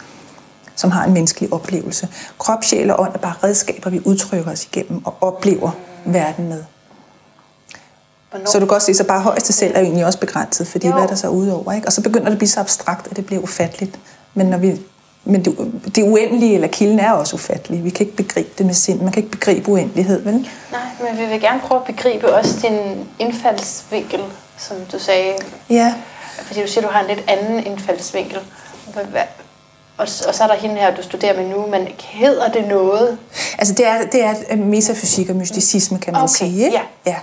som har en menneskelig oplevelse. Krop, sjæl og ånd er bare redskaber, vi udtrykker os igennem og oplever verden med. Hvornår? Så du kan godt se, så bare højeste selv er jo egentlig også begrænset, fordi Jo. hvad er der så udover? Ikke? Og så begynder det at blive så abstrakt, at det bliver ufatteligt. Men, når vi, men det, det uendelige, eller kilden, er også ufattelig. Vi kan ikke begribe det med sind. Man kan ikke begribe uendelighed, vel? Nej, men vi vil gerne prøve at begribe også din indfaldsvinkel, som du sagde. Ja, Fordi du siger, du har en lidt anden indfaldsvinkel. Og, og så er der hende her, du studerer med nu, men hedder det noget? altså det er, det er øh, metafysik og mysticisme, kan man Okay, sige. Ikke? ja. ja.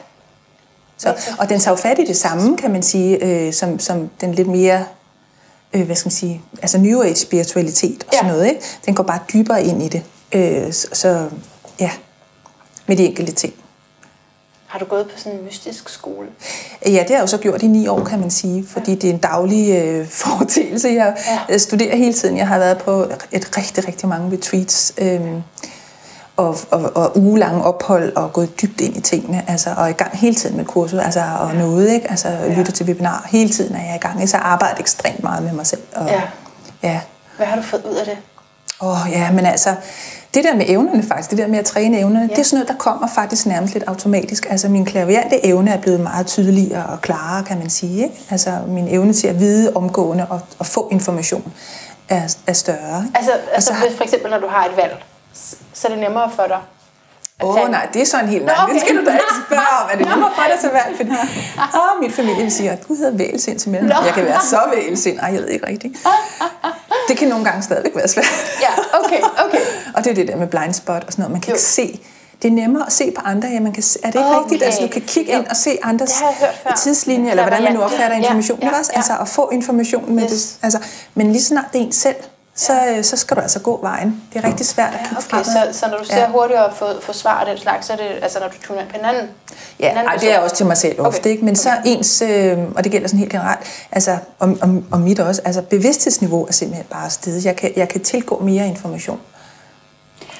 Så, og den tager jo fat i det samme, kan man sige, øh, som, som den lidt mere, øh, hvad skal man sige, altså New Age spiritualitet og sådan Ja. noget. Ikke? Den går bare dybere ind i det. Øh, så, så ja, med de enkelte ting. Har du gået på sådan en mystisk skole? Ja, det har jeg jo så gjort i ni år, kan man sige, fordi det er en daglig øh, foretagelse. Jeg Ja. ja. studerer hele tiden. Jeg har været på et rigtig, rigtig mange retreats øh, og, og, og ugelange ophold og gået dybt ind i tingene. Altså, og i gang hele tiden med kurset altså, og noget. Ikke? Altså, ja. lytter til webinar. Hele tiden er jeg i gang. Så jeg arbejder ekstremt meget med mig selv. Og, Ja. ja. Hvad har du fået ud af det? Åh oh, ja, men altså, det der med evnerne faktisk, det der med at træne evnerne, ja. det er sådan noget, der kommer faktisk nærmest lidt automatisk. Altså min klaviante evne er blevet meget tydeligere og klarere, kan man sige. Ikke? Altså min evne til at vide omgående og, og få information er, er større. Ikke? Altså, altså så hvis for eksempel, når du har et valg, så er det nemmere for dig Åh oh, nej, det er så en helt anden. okay. Det skal du da ikke spørge om. Er det nemmere for dig til valg? Fordi, åh, min familie vil sige, at du hedder vælsind til mellem. Jeg kan være så vælsind. Ej, jeg ved ikke rigtigt. Det kan nogle gange stadigvæk være svært. Ja, okay, okay. Og det er det der med blind spot og sådan noget. Man kan Jo. ikke se. Det er nemmere at se på andre. Ja, man kan se, er det ikke Okay. rigtigt? Altså, du kan kigge ind og se andres tidslinje, eller hvordan man nu opfatter Ja, information. ja, Ja, også? Altså at få information med Yes. det. Altså, men lige så snart det er en selv, så, øh, så skal du altså gå vejen. Det er rigtig svært at kigge Okay, fremad. så, så når du ser Ja. hurtigere at få, få svar og den slags, så er det altså, når du tuner på hinanden? Ja, ej, det er også til mig selv ofte, Okay. ikke? men så ens, øh, og det gælder sådan helt generelt, altså om, om, om mit også, altså bevidsthedsniveau er simpelthen bare stedet. Jeg kan, jeg kan tilgå mere information,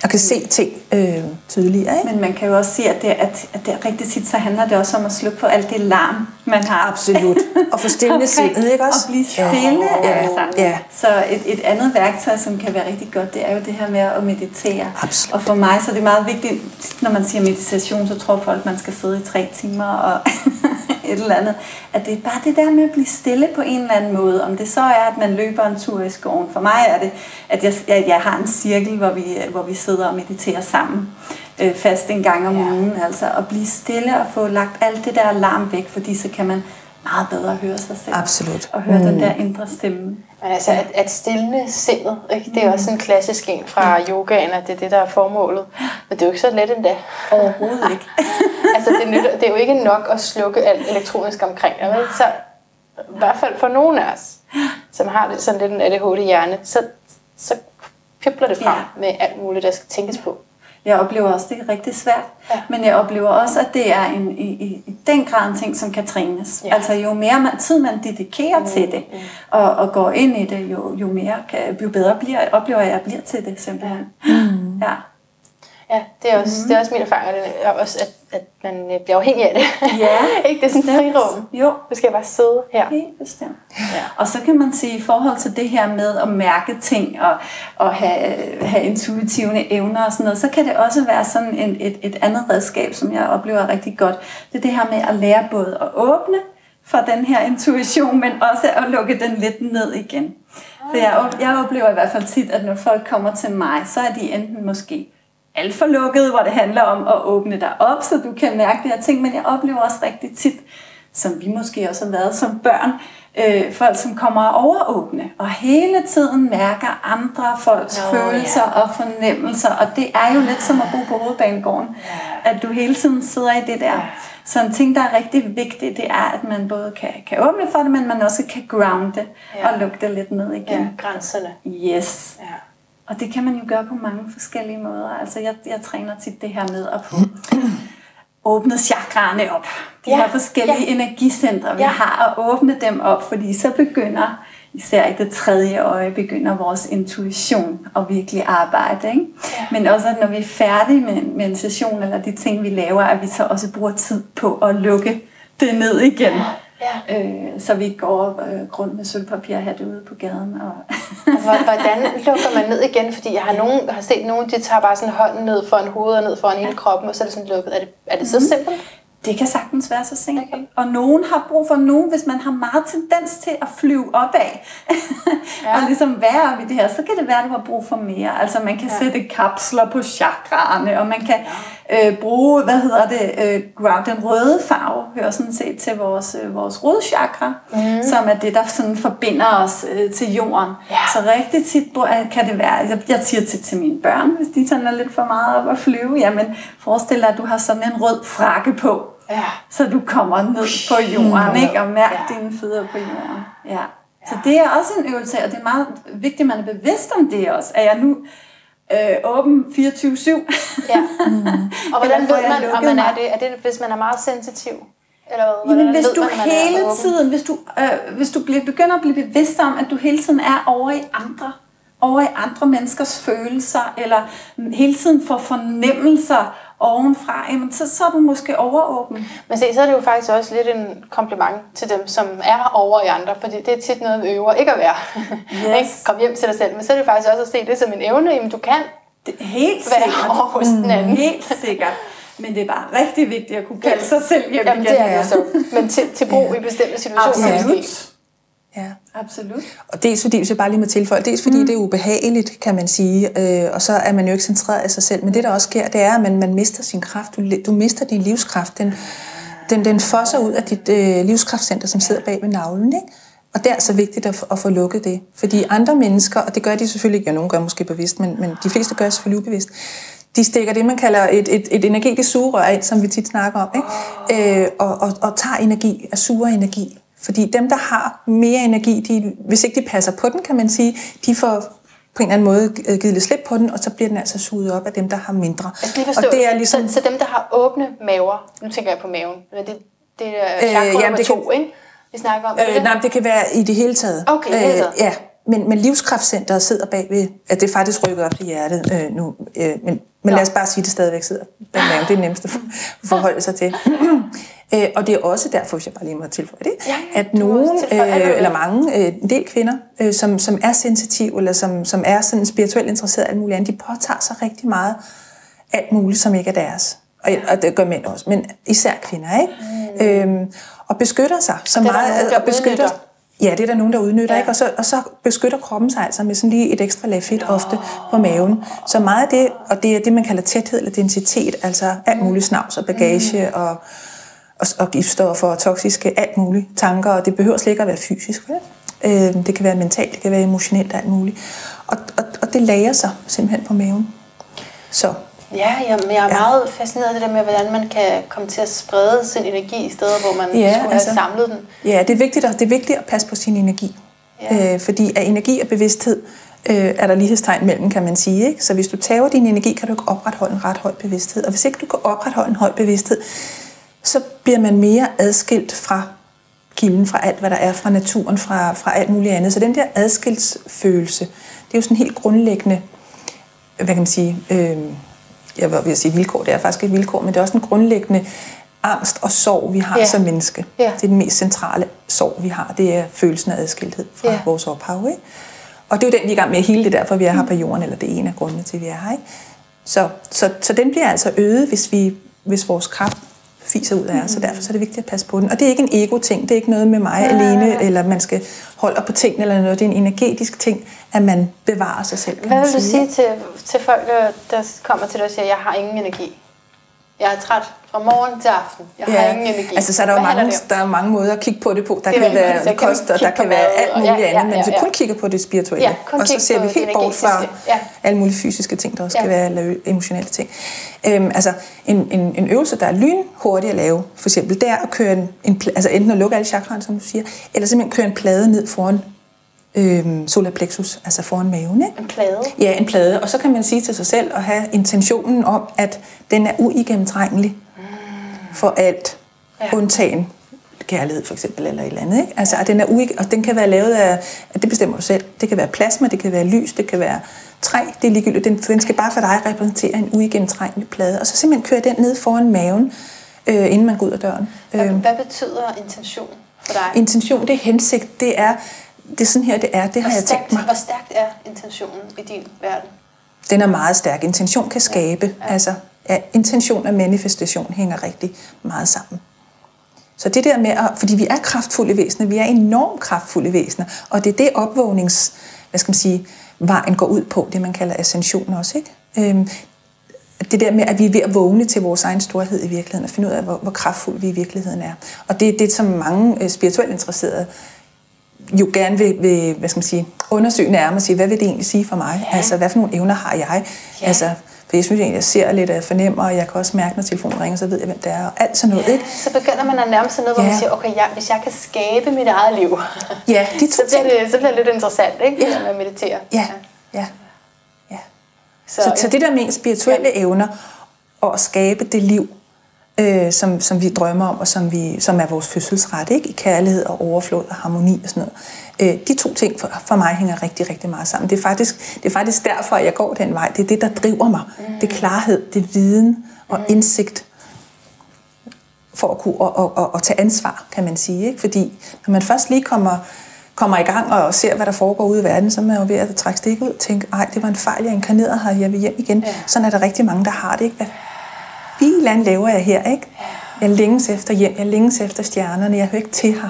og kan se ting øh, tydeligere. Ikke? Men man kan jo også sige, at det, at, at det rigtig tit, så handler det også om at slukke for alt det larm, man har. Absolut. Og få Omkring sindet, ikke også? At blive stille. Ja, altså. ja. Så et, et andet værktøj, som kan være rigtig godt, det er jo det her med at meditere. Absolut. Og for mig så er det meget vigtigt, når man siger meditation, så tror folk, man skal sidde i tre timer og et eller andet. At det er bare det der med at blive stille på en eller anden måde. Om det så er, at man løber en tur i skoven. For mig er det, at jeg, jeg, jeg har en cirkel, hvor vi, hvor vi sidder og mediterer sammen øh, fast en gang om ugen. Altså at blive stille og få lagt alt det der larm væk, fordi så kan man meget bedre høre sig selv. Absolut. Og høre mm. den der indre stemme. Men altså, at, at stille sindet, ikke? det er også en klassisk en fra yogaen, at det er det, der er formålet. Men det er jo ikke så let endda. Overhovedet ikke. altså, det, nytter, det er jo ikke nok at slukke alt elektronisk omkring dig, vel? Så i hvert fald for nogen af os, som har det sådan lidt en ADHD-hjerne, så, så pipler det frem Ja. med alt muligt, der skal tænkes på. Jeg oplever også, det er rigtig svært. Ja. Men jeg oplever også, at det er en, i, i, i den grad en ting, som kan trænes. Ja. Altså jo mere man, tid man dedikerer mm, til det, og, og går ind i det, jo, jo mere kan, jo bedre bliver, oplever jeg, at jeg bliver til det simpelthen. Mm. Ja. Ja, det er også, mm-hmm. det er også min erfaring, og det er også, at, at man øh, bliver afhængig af det. Ja, ikke? Det er sådan et frirum. Jo. Du skal bare sidde her. Helt bestemt. Ja. Og så kan man sige, i forhold til det her med at mærke ting og, og have, have intuitive evner og sådan noget, så kan det også være sådan en, et, et andet redskab, som jeg oplever rigtig godt. Det er det her med at lære både at åbne for den her intuition, men også at lukke den lidt ned igen. For jeg, jeg oplever i hvert fald tit, at når folk kommer til mig, så er de enten måske alt for lukket, hvor det handler om at åbne dig op, så du kan mærke de her ting, men jeg oplever også rigtig tit, som vi måske også har været som børn, øh, folk, som kommer overåbne, og hele tiden mærker andre folks Nå, følelser ja. og fornemmelser, og det er jo lidt som at bo på hovedbanegården, at du hele tiden sidder i det der. Så en ting, der er rigtig vigtig, det er, at man både kan, kan åbne for det, men man også kan grounde Ja. og lukke det lidt ned igen. Ja, grænserne. Yes. Ja. Og det kan man jo gøre på mange forskellige måder. Altså jeg, jeg træner tit det her med at få åbnet chakraerne op. De Ja, her forskellige ja. energicentre, vi Ja. har, at åbne dem op, fordi så begynder, især i det tredje øje, begynder vores intuition at virkelig arbejde. Ikke? Ja. Men også, at når vi er færdige med, med en session, eller de ting, vi laver, at vi så også bruger tid på at lukke det ned igen. Ja. Øh, så vi ikke går øh, rundt med sølvpapirhatte ude på gaden. Og Og hvor- Hvordan lukker man ned igen? Fordi jeg har, nogen, har set nogen, de tager bare sådan hånden ned foran hovedet og ned foran hele kroppen, og så er det sådan lukket. Er det, er det så simpelt? Det kan sagtens være så simpelt. Okay. Og nogen har brug for nogen, hvis man har meget tendens til at flyve opad. ja. og ligesom være oppe i det her, så kan det være, at du har brug for mere. Altså man kan ja. sætte kapsler på chakraerne, og man kan ja. øh, bruge, hvad hedder det, øh, ground, den røde farve, hører sådan set til vores, øh, vores rodchakra, mm. som er det, der sådan forbinder os øh, til jorden. Ja. Så rigtig tit br- kan det være, jeg, jeg siger tit til mine børn, hvis de sådan er lidt for meget op at flyve, jamen forestil dig, at du har sådan en rød frakke på Ja. så du kommer ned på jorden, ikke? Og mærk Ja. dine fødder på jorden. Ja. Så det er også en øvelse, og det er meget vigtigt, at man er bevidst om det også. Er jeg nu øh, åben 24-7? Ja. Mm. Og hvordan ved man, om man er det? Er det, hvis man er meget sensitiv? Eller hvad? Jamen, hvis du man, hele tiden, hvis du, øh, hvis du begynder at blive bevidst om, at du hele tiden er over i andre, over i andre menneskers følelser, eller hele tiden får fornemmelser ovenfra, jamen, så, så er du måske overåben. Men se, så er det jo faktisk også lidt en kompliment til dem, som er over i andre, fordi det er tit noget, vi øver ikke at være. Yes. Ikke? Kom hjem til dig selv. Men så er det faktisk også at se det som en evne, jamen du kan Det helt være sikkert. over hos den anden. Helt sikkert. Men det er bare rigtig vigtigt at kunne kalde sig selv hjem Jamen igen. det er så. Men til, til brug i bestemte situationer. Absolut. måske. Ja. Absolut. Og dels fordi, hvis jeg bare lige må tilføje, dels fordi mm. det er ubehageligt, kan man sige, øh, og så er man jo ikke centreret af sig selv. Men det, der også sker, det er, at man, man mister sin kraft. Du, du mister din livskraft. Den, den, den fosser ud af dit øh, livskraftcenter, som sidder bag ved navlen. Ikke? Og det er så vigtigt at, at få lukket det. Fordi andre mennesker, og det gør de selvfølgelig ikke, ja, nogen gør måske bevidst, men, men de fleste gør det selvfølgelig ubevidst, de stikker det, man kalder et, et, et energetisk sugerør ind, som vi tit snakker om, ikke? Øh, og, og, og tager energi, af suger energi. Fordi dem, der har mere energi, de, hvis ikke de passer på den, kan man sige, de får på en eller anden måde øh, givet lidt slip på den, og så bliver den altså suget op af dem, der har mindre. Skal lige forstå, og det er ligesom... så, så dem, der har åbne maver, nu tænker jeg på maven, det, det er Øh, chakra jamen, nummer det to, kan- ikke? Vi snakker om. Det Øh, det? nej, men det kan være i det hele taget. Okay, det hele taget. Øh, ja, men, men livskraftcenteret sidder bagved, at det faktisk rykket op til hjertet øh, nu. Øh, men men lad os bare sige, at det stadigvæk sidder bag maven. Det er nemmest at for- forholde sig til. øh, og det er også derfor, hvis jeg bare lige må tilføje det, Ja, ja, at nogen, øh, eller mange, øh, en del kvinder, øh, som, som er sensitive, eller som, som er sådan spirituelt interesseret alt muligt andet, de påtager sig rigtig meget alt muligt, som ikke er deres. Og, og det gør mænd også, men især kvinder, ikke? Mm. Øhm, og beskytter sig så Og meget. nogen, og beskytter, udnytter. Ja, det er der nogen, der udnytter, Ja. ikke? Og, så, og så beskytter kroppen sig altså med sådan lige et ekstra lag fedt ofte på maven. Så meget af det, og det er det, man kalder tæthed eller densitet, altså alt muligt snavs og bagage og, og, og giftstoffer og toksiske, alt muligt tanker, og det behøver slet ikke at være fysisk. Vel? Øh, det kan være mentalt, det kan være emotionelt, alt muligt. Og, og, og det lager sig simpelthen på maven. Så Ja, jamen, jeg er Ja. meget fascineret af det der med, hvordan man kan komme til at sprede sin energi i steder, hvor man Ja, skulle altså- have samlet den. Ja, det er vigtigt at, det er vigtigt at passe på sin energi. Ja. Øh, fordi af energi og bevidsthed øh, er der lighedstegn mellem, kan man sige. Ikke? Så hvis du tager din energi, kan du ikke opretholde en ret høj bevidsthed. Og hvis ikke du kan opretholde en høj bevidsthed, så bliver man mere adskilt fra kilden, fra alt, hvad der er, fra naturen, fra, fra alt muligt andet. Så den der adskilsfølelse, det er jo sådan helt grundlæggende, hvad kan man sige, øh, jeg vil sige vilkår, det er faktisk et vilkår, men det er også en grundlæggende angst og sorg, vi har Ja. som menneske. Ja. Det er den mest centrale sorg, vi har. Det er følelsen af adskilthed fra Ja. vores ophav. Ikke? Og det er jo den, vi er i gang med at hele det derfor, vi er her på jorden, eller det er en af grundene til, at vi er her. Ikke? Så, så, så den bliver altså øget, hvis, vi, hvis vores kraft fiser ud af os, så derfor så er det vigtigt at passe på den. Og det er ikke en ego-ting, det er ikke noget med mig Nej, alene, eller man skal holde op på tingene eller noget. Det er en energetisk ting, at man bevarer sig selv. Hvad vil du sige, til, til folk, der- kommer til dig og siger, jeg har ingen energi? Jeg er træt fra morgen til aften. Jeg har ingen energi. altså så er der jo mange, det der er mange måder at kigge på det på. Der Det kan være Så vi kost, og der kan være alt muligt ja, ja, andet, men ja, hvis vi ja. kun kigger på det spirituelle, Ja, og så ser vi det helt bort fra. Ja. alle mulige fysiske ting, der også Ja. kan være, emotionelle ting. Øhm, altså en, en, en øvelse, der er lynhurtig at lave, for eksempel, det er at køre en, en altså enten at lukke alle chakraerne, som du siger, eller simpelthen køre en plade ned foran øhm, solar plexus, altså foran maven, ikke? En plade? Ja, en plade. Og så kan man sige til sig selv og have intentionen om, at den er uigennemtrængelig for alt, Ja. undtagen kærlighed for eksempel, eller et eller andet. Ikke? Altså, at den er uig- og den kan være lavet af, at det bestemmer du selv. Det kan være plasma, det kan være lys, det kan være træ, det er ligegyldigt. Den, den skal bare for dig repræsentere en uigennemtrængelig plade. Og så simpelthen køre den ned foran maven, øh, inden man går ud af døren. Hvad, Øhm, hvad betyder intention for dig? intention, det er hensigt, det er, det er sådan her, det er, det har hvor, jeg tænkt stærkt, mig. hvor stærkt er intentionen i din verden? Den er meget stærk. Intention kan skabe. Ja. Altså, ja, intention og manifestation hænger rigtig meget sammen. Så det der med, at, fordi vi er kraftfulde væsener, vi er enormt kraftfulde væsener, og det er det opvågnings, hvad skal man sige, vejen går ud på, det man kalder ascension også, ikke? Øhm, det der med, at vi er ved at vågne til vores egen storhed i virkeligheden, og finde ud af, hvor, hvor kraftfulde vi i virkeligheden er. Og det er det, som mange øh, spirituelt interesserede jo gerne vil, vil hvad skal man sige, undersøge nærmere og sige, hvad vil det egentlig sige for mig? Ja. Altså, hvad for nogle evner har jeg? Ja. Altså, for jeg synes egentlig, jeg ser lidt, og jeg fornemmer, og jeg kan også mærke, når telefonen ringer, så ved jeg, hvem det er, og alt sådan noget, ikke? Så begynder man at nærme sig noget, hvor Ja. man siger, okay, jeg, hvis jeg kan skabe mit eget liv, Ja, de to så, bliver det, så bliver det lidt interessant, ikke? Ja. Ja. Med at meditere. Ja, ja, ja. Så, Så, så det der med ens spirituelle ja. evner, og at skabe det liv, øh, som, som vi drømmer om, og som, vi, som er vores fødselsret, ikke? i kærlighed og overflod og harmoni og sådan noget. Øh, de to ting for, for mig hænger rigtig, rigtig meget sammen. Det er, faktisk, det er faktisk derfor, at jeg går den vej. Det er det, der driver mig. Mm. Det er klarhed, det er viden og indsigt for at kunne og, og, og, og tage ansvar, kan man sige. Ikke? Fordi når man først lige kommer, kommer i gang og ser, hvad der foregår ude i verden, så er man jo ved at trække stik ud og tænke, ej, det var en fejl, jeg inkarnerede her, jeg vil hjem igen. Ja. Sådan er der rigtig mange, der har det. Ikke? Hvad filan laver jeg her? Ikke? Jeg længes efter hjem, jeg længes efter stjernerne, jeg hører ikke til her. Jeg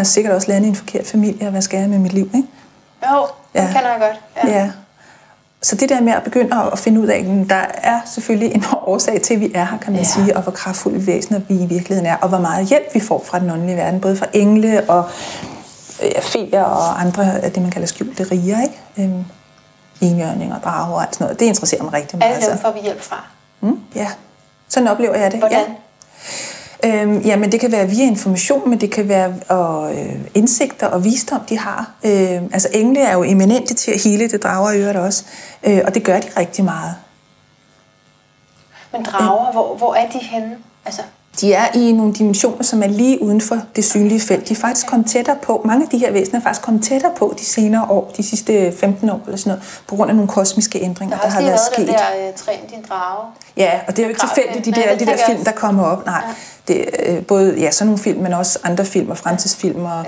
har sikkert også landet i en forkert familie, og hvad skal jeg med mit liv? Ikke? Jo, det Ja. kender jeg godt. Ja. ja. Så det der med at begynde at- finde ud af, at der er selvfølgelig en årsag til, at vi er her, kan man Ja. sige, og hvor kraftfulde væsener vi i virkeligheden er, og hvor meget hjælp vi får fra den åndelige verden, både fra engle og øh, feer og andre af det, man kalder skjulte riger, ikke? Øhm, enhjørninger, drager og alt sådan noget. Det interesserer mig rigtig meget. Alle dem får vi hjælp fra. Mm, ja, sådan oplever jeg det. Hvordan? Ja. Øhm, jamen, det kan være via information, men det kan være og, øh, indsigter og visdom, de har. Øh, altså, engle er jo eminente til at hele, det drager i øvrigt også. Øh, og det gør de rigtig meget. Men drager, hvor, hvor er de henne? Altså, De er i nogle dimensioner, som er lige uden for det synlige felt. De er faktisk kommet tættere på, mange af de her væsener er faktisk kommet tættere på de senere år, de sidste 15 år eller sådan noget, på grund af nogle kosmiske ændringer, der der, har har været sket. der uh, træn din drage. Ja, og det er jo ikke tilfældigt, de der, alle de der film, der kommer op. Nej, det øh, både ja, sådan nogle film, men også andre film og fremtidsfilm og,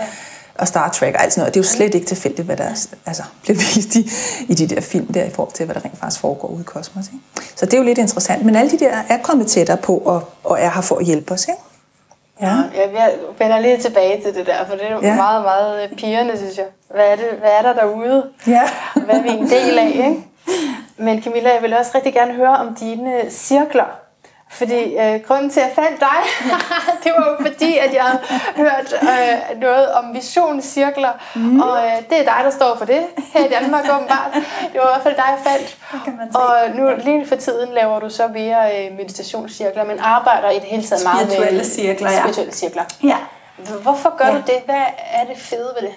og Star Trek og alt sådan noget. Det er jo slet ikke tilfældigt, hvad der altså, bliver vist i, i de der film der, i forhold til, hvad der rent faktisk foregår ude i kosmos. Ikke? Så det er jo lidt interessant. Men alle de der er kommet tættere på og, og er her for at hjælpe os. Ikke? Ja. Jeg, jeg vender lige tilbage til det der, for det er jo Ja. meget, meget øh, pigerne, synes jeg. Hvad er, det, hvad er der derude? Ja. Hvad er vi en del af, ikke? Men Camilla, jeg vil også rigtig gerne høre om dine cirkler. Fordi øh, grunden til, at jeg fandt dig, det var jo fordi, at jeg havde hørt øh, noget om visionscirkler. Mm. Og øh, det er dig, der står for det her i Danmark åbenbart. Det var i hvert fald dig, jeg fandt. kan man se. Og nu lige for tiden laver du så mere øh, meditationscirkler, men arbejder i det hele taget meget med Spirituelle cirkler, ja. spirituelle cirkler. Ja. Hvorfor gør ja. du det? Hvad er det fede ved det?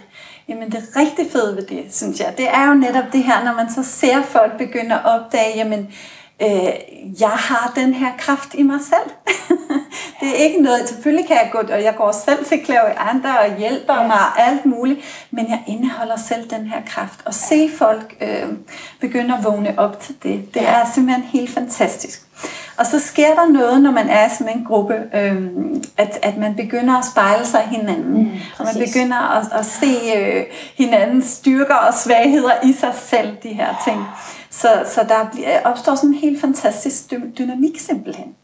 Jamen det rigtig fede ved det, synes jeg, det er jo netop det her, når man så ser folk begynde at opdage, jamen, øh, jeg har den her kraft i mig selv. Det er ikke noget, selvfølgelig kan jeg gå, og jeg går selv til andre og hjælper ja. mig og alt muligt, men jeg indeholder selv den her kraft. Og se folk øh, begynde at vågne op til det, det ja. er simpelthen helt fantastisk. Og så sker der noget, når man er sådan en gruppe, øh, at, at man begynder at spejle sig hinanden. Mm, og man begynder at, at se øh, hinandens styrker og svagheder i sig selv, de her ting. Så, så der bliver, opstår sådan en helt fantastisk dynamik simpelthen.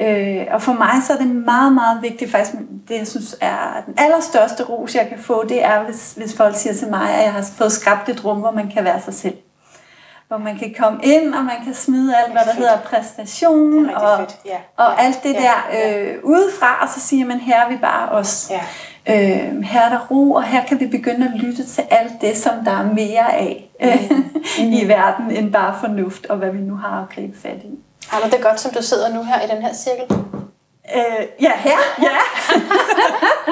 Øh, og for mig så er det meget, meget vigtigt, faktisk det jeg synes er den allerstørste ros, jeg kan få, det er, hvis, hvis folk siger til mig, at jeg har fået skabt et rum, hvor man kan være sig selv hvor man kan komme ind, og man kan smide alt, hvad der fedt. hedder præstation, og, ja. og alt det ja. der øh, udefra, og så siger man, her er vi bare os. Ja. Øh, her er der ro, og her kan vi begynde at lytte til alt det, som der er mere af mm. mm. i verden, end bare fornuft, og hvad vi nu har at gribe fat i. Har du det godt, som du sidder nu her i den her cirkel? Øh, ja, her, ja.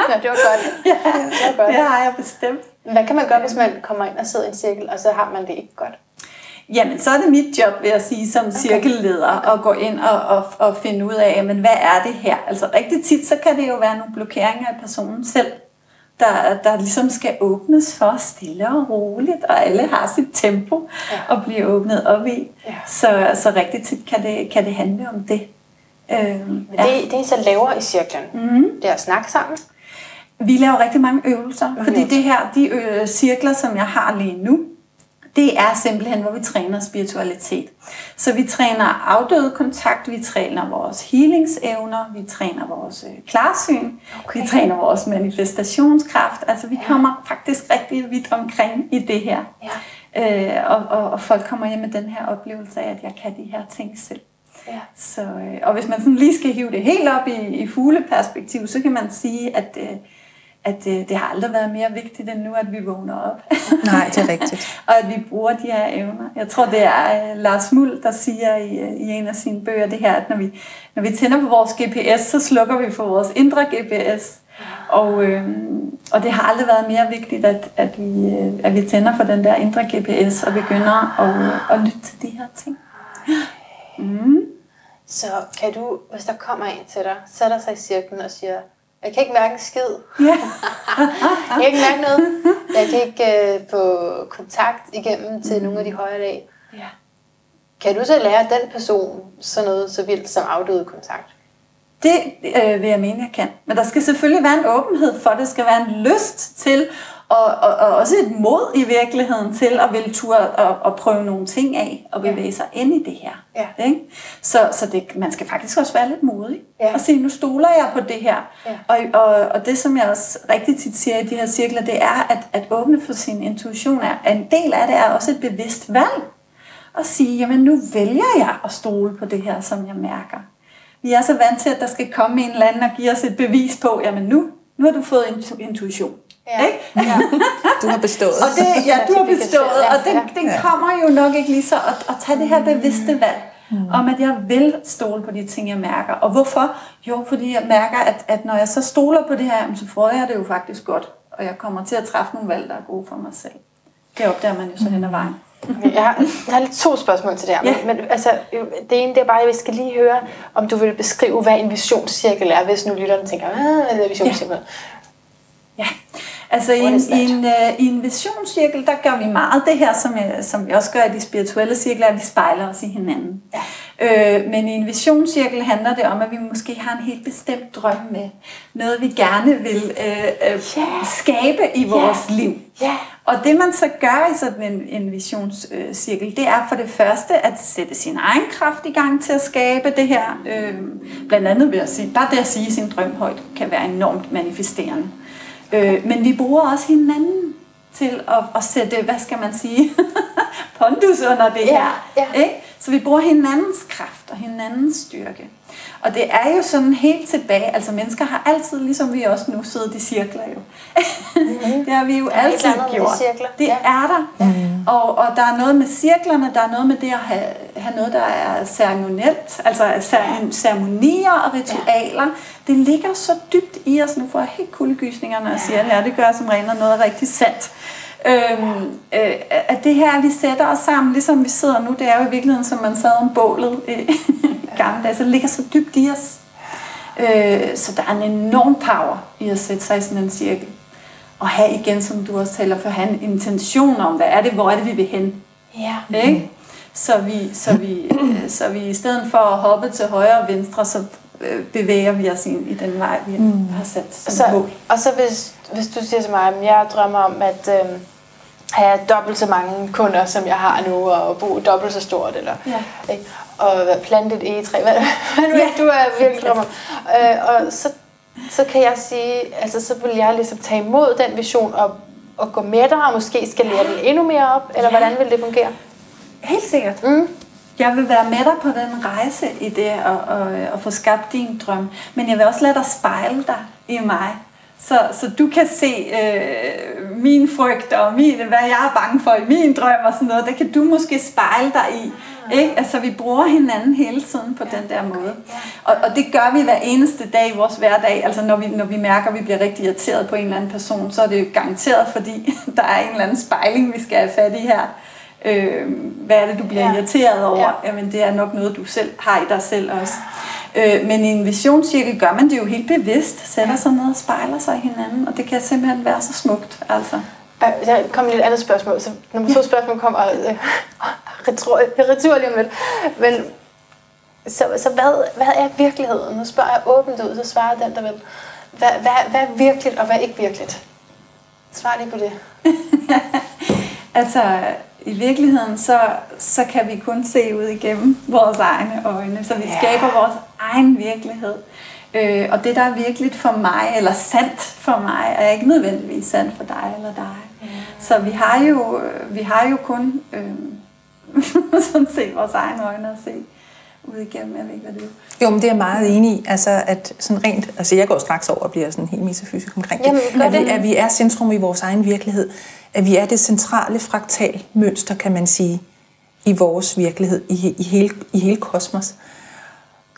ja, det var godt. Ja, det, var godt. det har jeg bestemt. Hvad kan man gøre, hvis man kommer ind og sidder i en cirkel, og så har man det ikke godt? Jamen, så er det mit job, vil jeg sige, som okay. cirkelleder, at gå ind og, og, og finde ud af, men hvad er det her? Altså rigtig tit, så kan det jo være nogle blokeringer af personen selv, der, der ligesom skal åbnes for stille og roligt, og alle har sit tempo ja. at blive åbnet op i. Ja. Så, så rigtig tit kan det, kan det handle om det. Øhm, men det, ja. det I så laver i cirklen, mm-hmm. det er at snakke sammen? Vi laver rigtig mange øvelser, fordi det her, de ø- cirkler, som jeg har lige nu, det er simpelthen, hvor vi træner spiritualitet. Så vi træner afdøde kontakt, vi træner vores healingsevner, vi træner vores øh, klarsyn, okay. vi træner vores manifestationskraft. Altså vi kommer faktisk rigtig vidt omkring i det her. Ja. Øh, og, og, og folk kommer hjem med den her oplevelse af, at jeg kan de her ting selv. Ja. Så, øh, og hvis man sådan lige skal hive det helt op i, i fugleperspektiv, så kan man sige, at øh, at øh, det har aldrig været mere vigtigt end nu, at vi vågner op. Nej, det er rigtigt. og at vi bruger de her evner. Jeg tror, det er øh, Lars Muld, der siger i, øh, i en af sine bøger det her, at når vi, når vi tænder på vores GPS, så slukker vi for vores indre GPS. Og, øh, og det har aldrig været mere vigtigt, at, at, vi, at vi tænder for den der indre GPS og begynder at, at lytte til de her ting. Mm. Så kan du, hvis der kommer en til dig, sætter sig i cirklen og siger, jeg kan ikke mærke en skid. Ja. jeg kan ikke mærke noget. Jeg kan ikke uh, få kontakt igennem til mm. nogle af de højere lag. Ja. Kan du så lære den person sådan noget så vildt som afdøde kontakt? Det øh, vil jeg mene, jeg kan. Men der skal selvfølgelig være en åbenhed for, det skal være en lyst til og, og, og også et mod i virkeligheden til at ville turde og, og prøve nogle ting af og bevæge ja. sig ind i det her. Ja. Ikke? Så, så det, man skal faktisk også være lidt modig ja. og sige, nu stoler jeg på det her. Ja. Og, og, og det, som jeg også rigtig tit siger i de her cirkler, det er, at, at åbne for sin intuition er, en del af det er også et bevidst valg. Og sige, jamen nu vælger jeg at stole på det her, som jeg mærker. Vi er så vant til, at der skal komme en eller anden og give os et bevis på, jamen nu, nu har du fået intuition. Ja. Ikke? Ja. Du har bestået. Og det, ja, du har bestået, og den, den kommer jo nok ikke lige så at, at tage det her bevidste valg. Mm. om at jeg vil stole på de ting, jeg mærker. Og hvorfor? Jo, fordi jeg mærker, at, at når jeg så stoler på det her, så får jeg det jo faktisk godt. Og jeg kommer til at træffe nogle valg, der er gode for mig selv. Det opdager man jo så hen ad vejen. Okay, jeg, har, jeg har lidt to spørgsmål til det her. Ja. Men, men altså, det ene det er bare, at vi skal lige høre, om du vil beskrive, hvad en visionscirkel er, hvis nu lytteren tænker, hvad er visionscirkel? Ja. ja. Altså i en, i, en, uh, i en visionscirkel, der gør vi meget det her, som, som vi også gør i de spirituelle cirkler, at vi spejler os i hinanden. Ja. Øh, men i en visionscirkel handler det om, at vi måske har en helt bestemt drøm med. Noget vi gerne vil øh, øh, yeah. skabe i vores yeah. liv. Yeah. Og det man så gør i sådan en, en visionscirkel, det er for det første at sætte sin egen kraft i gang til at skabe det her. Øh, blandt andet ved at sige, bare det at sige sin drøm højt, kan være enormt manifesterende. Øh, men vi bruger også hinanden til at, at sætte, hvad skal man sige, pondus under det ja, her. Ja. Ikke? Så vi bruger hinandens kraft og hinandens styrke. Og det er jo sådan helt tilbage, altså mennesker har altid, ligesom vi også nu, siddet i cirkler jo. Mm-hmm. det har vi jo der altid gjort. Det ja. er der. Mm. Og, og der er noget med cirklerne, der er noget med det at have, have noget, der er ceremonielt, altså ceremonier og ritualer. Ja. Det ligger så dybt i os. Nu får jeg helt kuldegysninger, når jeg ja. siger det her. Det gør som regel noget rigtig sandt. Øhm, øh, at det her, vi sætter os sammen, ligesom vi sidder nu, det er jo i virkeligheden, som man sad om bålet i gamle dage, så det ligger så dybt i os. Øh, så der er en enorm power i at sætte sig i sådan en cirkel. Og have igen, som du også taler for, have en intention om, hvad er det, hvor er det, vi vil hen. Ja. Ikke? Så vi, så, vi, øh, så vi i stedet for at hoppe til højre og venstre, så øh, bevæger vi os ind i den vej, vi mm. har sat som så, mål. Og så hvis, hvis du siger til mig, at jeg drømmer om at øh, have dobbelt så mange kunder, som jeg har nu, og bo dobbelt så stort, eller, Ja. ikke? og plante et egetræ, hvad, hvad nu Ja. du er virkelig drømmer. Øh, og så, så kan jeg sige, altså så vil jeg ligesom tage imod den vision, og, og gå med dig, og måske skalere den endnu mere op, eller Ja. hvordan vil det fungere? Helt sikkert. Mm. Jeg vil være med dig på den rejse i det at, at, at få skabt din drøm. Men jeg vil også lade dig spejle dig i mig. Så, så du kan se øh, min frygt og min, hvad jeg er bange for i min drøm og sådan noget. Det kan du måske spejle dig i. Ikke? Altså vi bruger hinanden hele tiden på den der måde. Og, og det gør vi hver eneste dag i vores hverdag. Altså når vi, når vi mærker, at vi bliver rigtig irriteret på en eller anden person, så er det jo garanteret, fordi der er en eller anden spejling, vi skal have fat i her. Øh, hvad er det, du bliver Ja. ja. irriteret over? Ja. Ja. Jamen, det er nok noget, du selv har i dig selv også. Øh, men i en visionscirkel gør man det jo helt bevidst. Sætter sig ned og spejler sig i hinanden, og det kan simpelthen være så smukt. Altså. Øh, Der kommer lige et andet spørgsmål. Så nummer to spørgsmål kommer øh, retur lige om lidt. Men så, så hvad, hvad er virkeligheden? Nu spørger jeg åbent ud, så svarer den, der vil. Hvad, hvad, hvad er virkeligt, og hvad er ikke virkeligt? Svar lige på det. Altså, i virkeligheden, så, så kan vi kun se ud igennem vores egne øjne. Så vi Ja. skaber vores egen virkelighed. Øh, og det, der er virkeligt for mig, eller sandt for mig, er ikke nødvendigvis sandt for dig eller dig. Så vi har jo, vi har jo kun øh, sådan set vores egne øjne at se ud igennem. Jeg ved ikke, hvad det er. Jo, men det er jeg meget enig i. Altså, at sådan rent, altså jeg går straks over og bliver sådan helt metafysisk omkring Jamen, At vi, det. at vi er centrum i vores egen virkelighed. At vi er det centrale fraktalmønster, kan man sige, i vores virkelighed, i, i, hele, i hele kosmos.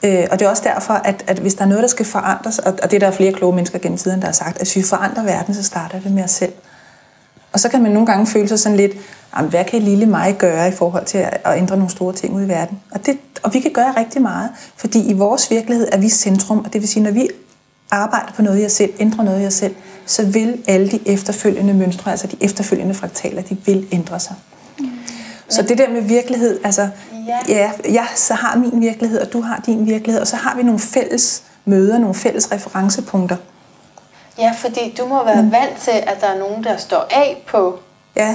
Øh, og det er også derfor, at, at hvis der er noget, der skal forandres, og, og det er der er flere kloge mennesker gennem tiden, der har sagt, at hvis vi forandrer verden, så starter det med os selv. Og så kan man nogle gange føle sig sådan lidt, "Jamen, hvad kan lille mig gøre i forhold til at, ændre nogle store ting ud i verden? Og, det, og vi kan gøre rigtig meget, fordi i vores virkelighed er vi centrum, og det vil sige, når vi arbejder på noget i os selv, ændrer noget i os selv, så vil alle de efterfølgende mønstre, altså de efterfølgende fraktaler, de vil ændre sig. Så det der med virkelighed, altså, Ja. ja, jeg så har min virkelighed, og du har din virkelighed, og så har vi nogle fælles møder, nogle fælles referencepunkter. Ja, fordi du må være mm. vant til, at der er nogen, der står af på Ja,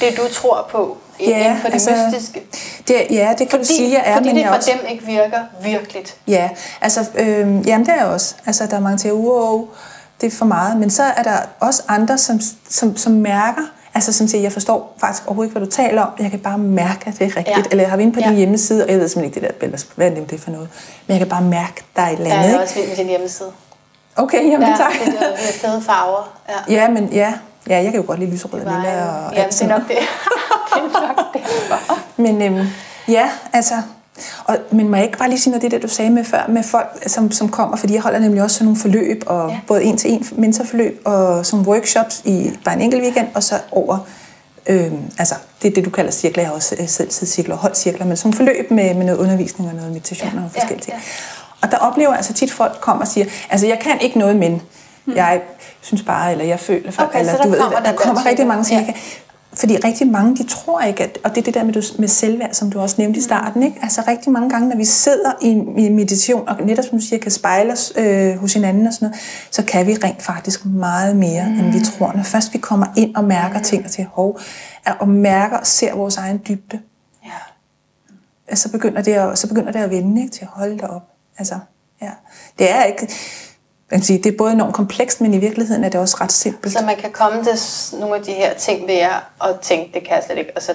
det, du tror på Ja, inden for det altså, mystiske. det, ja, det kan Fordi, du sige, jeg er, fordi men det for også... dem ikke virker virkeligt. Ja, altså, øh, jamen det er også. Altså, der er mange til, wow, det er for meget. Men så er der også andre, som, som, som mærker, altså som siger, jeg forstår faktisk overhovedet ikke, hvad du taler om. Jeg kan bare mærke, at det er rigtigt. Ja. Eller jeg har været inde på Ja. din hjemmeside, og jeg ved simpelthen ikke det der billede. Hvad er det for noget? Men jeg kan bare mærke, der er et eller Ja, andet. jeg er også vild med din hjemmeside. Okay, jamen Ja, tak. det er de fede farver. Ja. Ja, men ja, ja, jeg kan jo godt lide lyserød og lilla og ja, det er nok det. det er nok det. Men øhm, ja, altså... Og, men må jeg ikke bare lige sige noget det, der du sagde med før, med folk, som, som kommer, fordi jeg holder nemlig også sådan nogle forløb, og Ja. både en til en mentorforløb, og som workshops i bare en enkelt weekend, og så over, øhm, altså det er det, du kalder cirkler, jeg har også øh, selv siddet cirkler, holdcirkler, men sådan nogle forløb med, med noget undervisning og noget meditation Ja, og forskellige ting. ja. Og der oplever jeg altså tit, folk kommer og siger, altså jeg kan ikke noget, men jeg synes bare, eller jeg føler, Hmm. Okay, eller der du ved, kommer der den der kommer rigtig type. mange, som Ja. kan, fordi rigtig mange, de tror ikke, at, og det er det der med, med selvværd, som du også nævnte i starten, ikke? altså rigtig mange gange, når vi sidder i, i meditation, og netop som du siger, kan spejle os øh, hos hinanden og sådan noget, så kan vi rent faktisk meget mere, mm. end vi tror. Når først vi kommer ind og mærker mm. ting og til hov, og mærker og ser vores egen dybde, Ja. så begynder det at, så begynder det at vende ikke? til at holde det op. Altså, ja. Det er ikke, man kan sige, det er både enormt komplekst, men i virkeligheden er det også ret simpelt. Så man kan komme til nogle af de her ting ved jer, og tænke, det kan jeg slet ikke, og så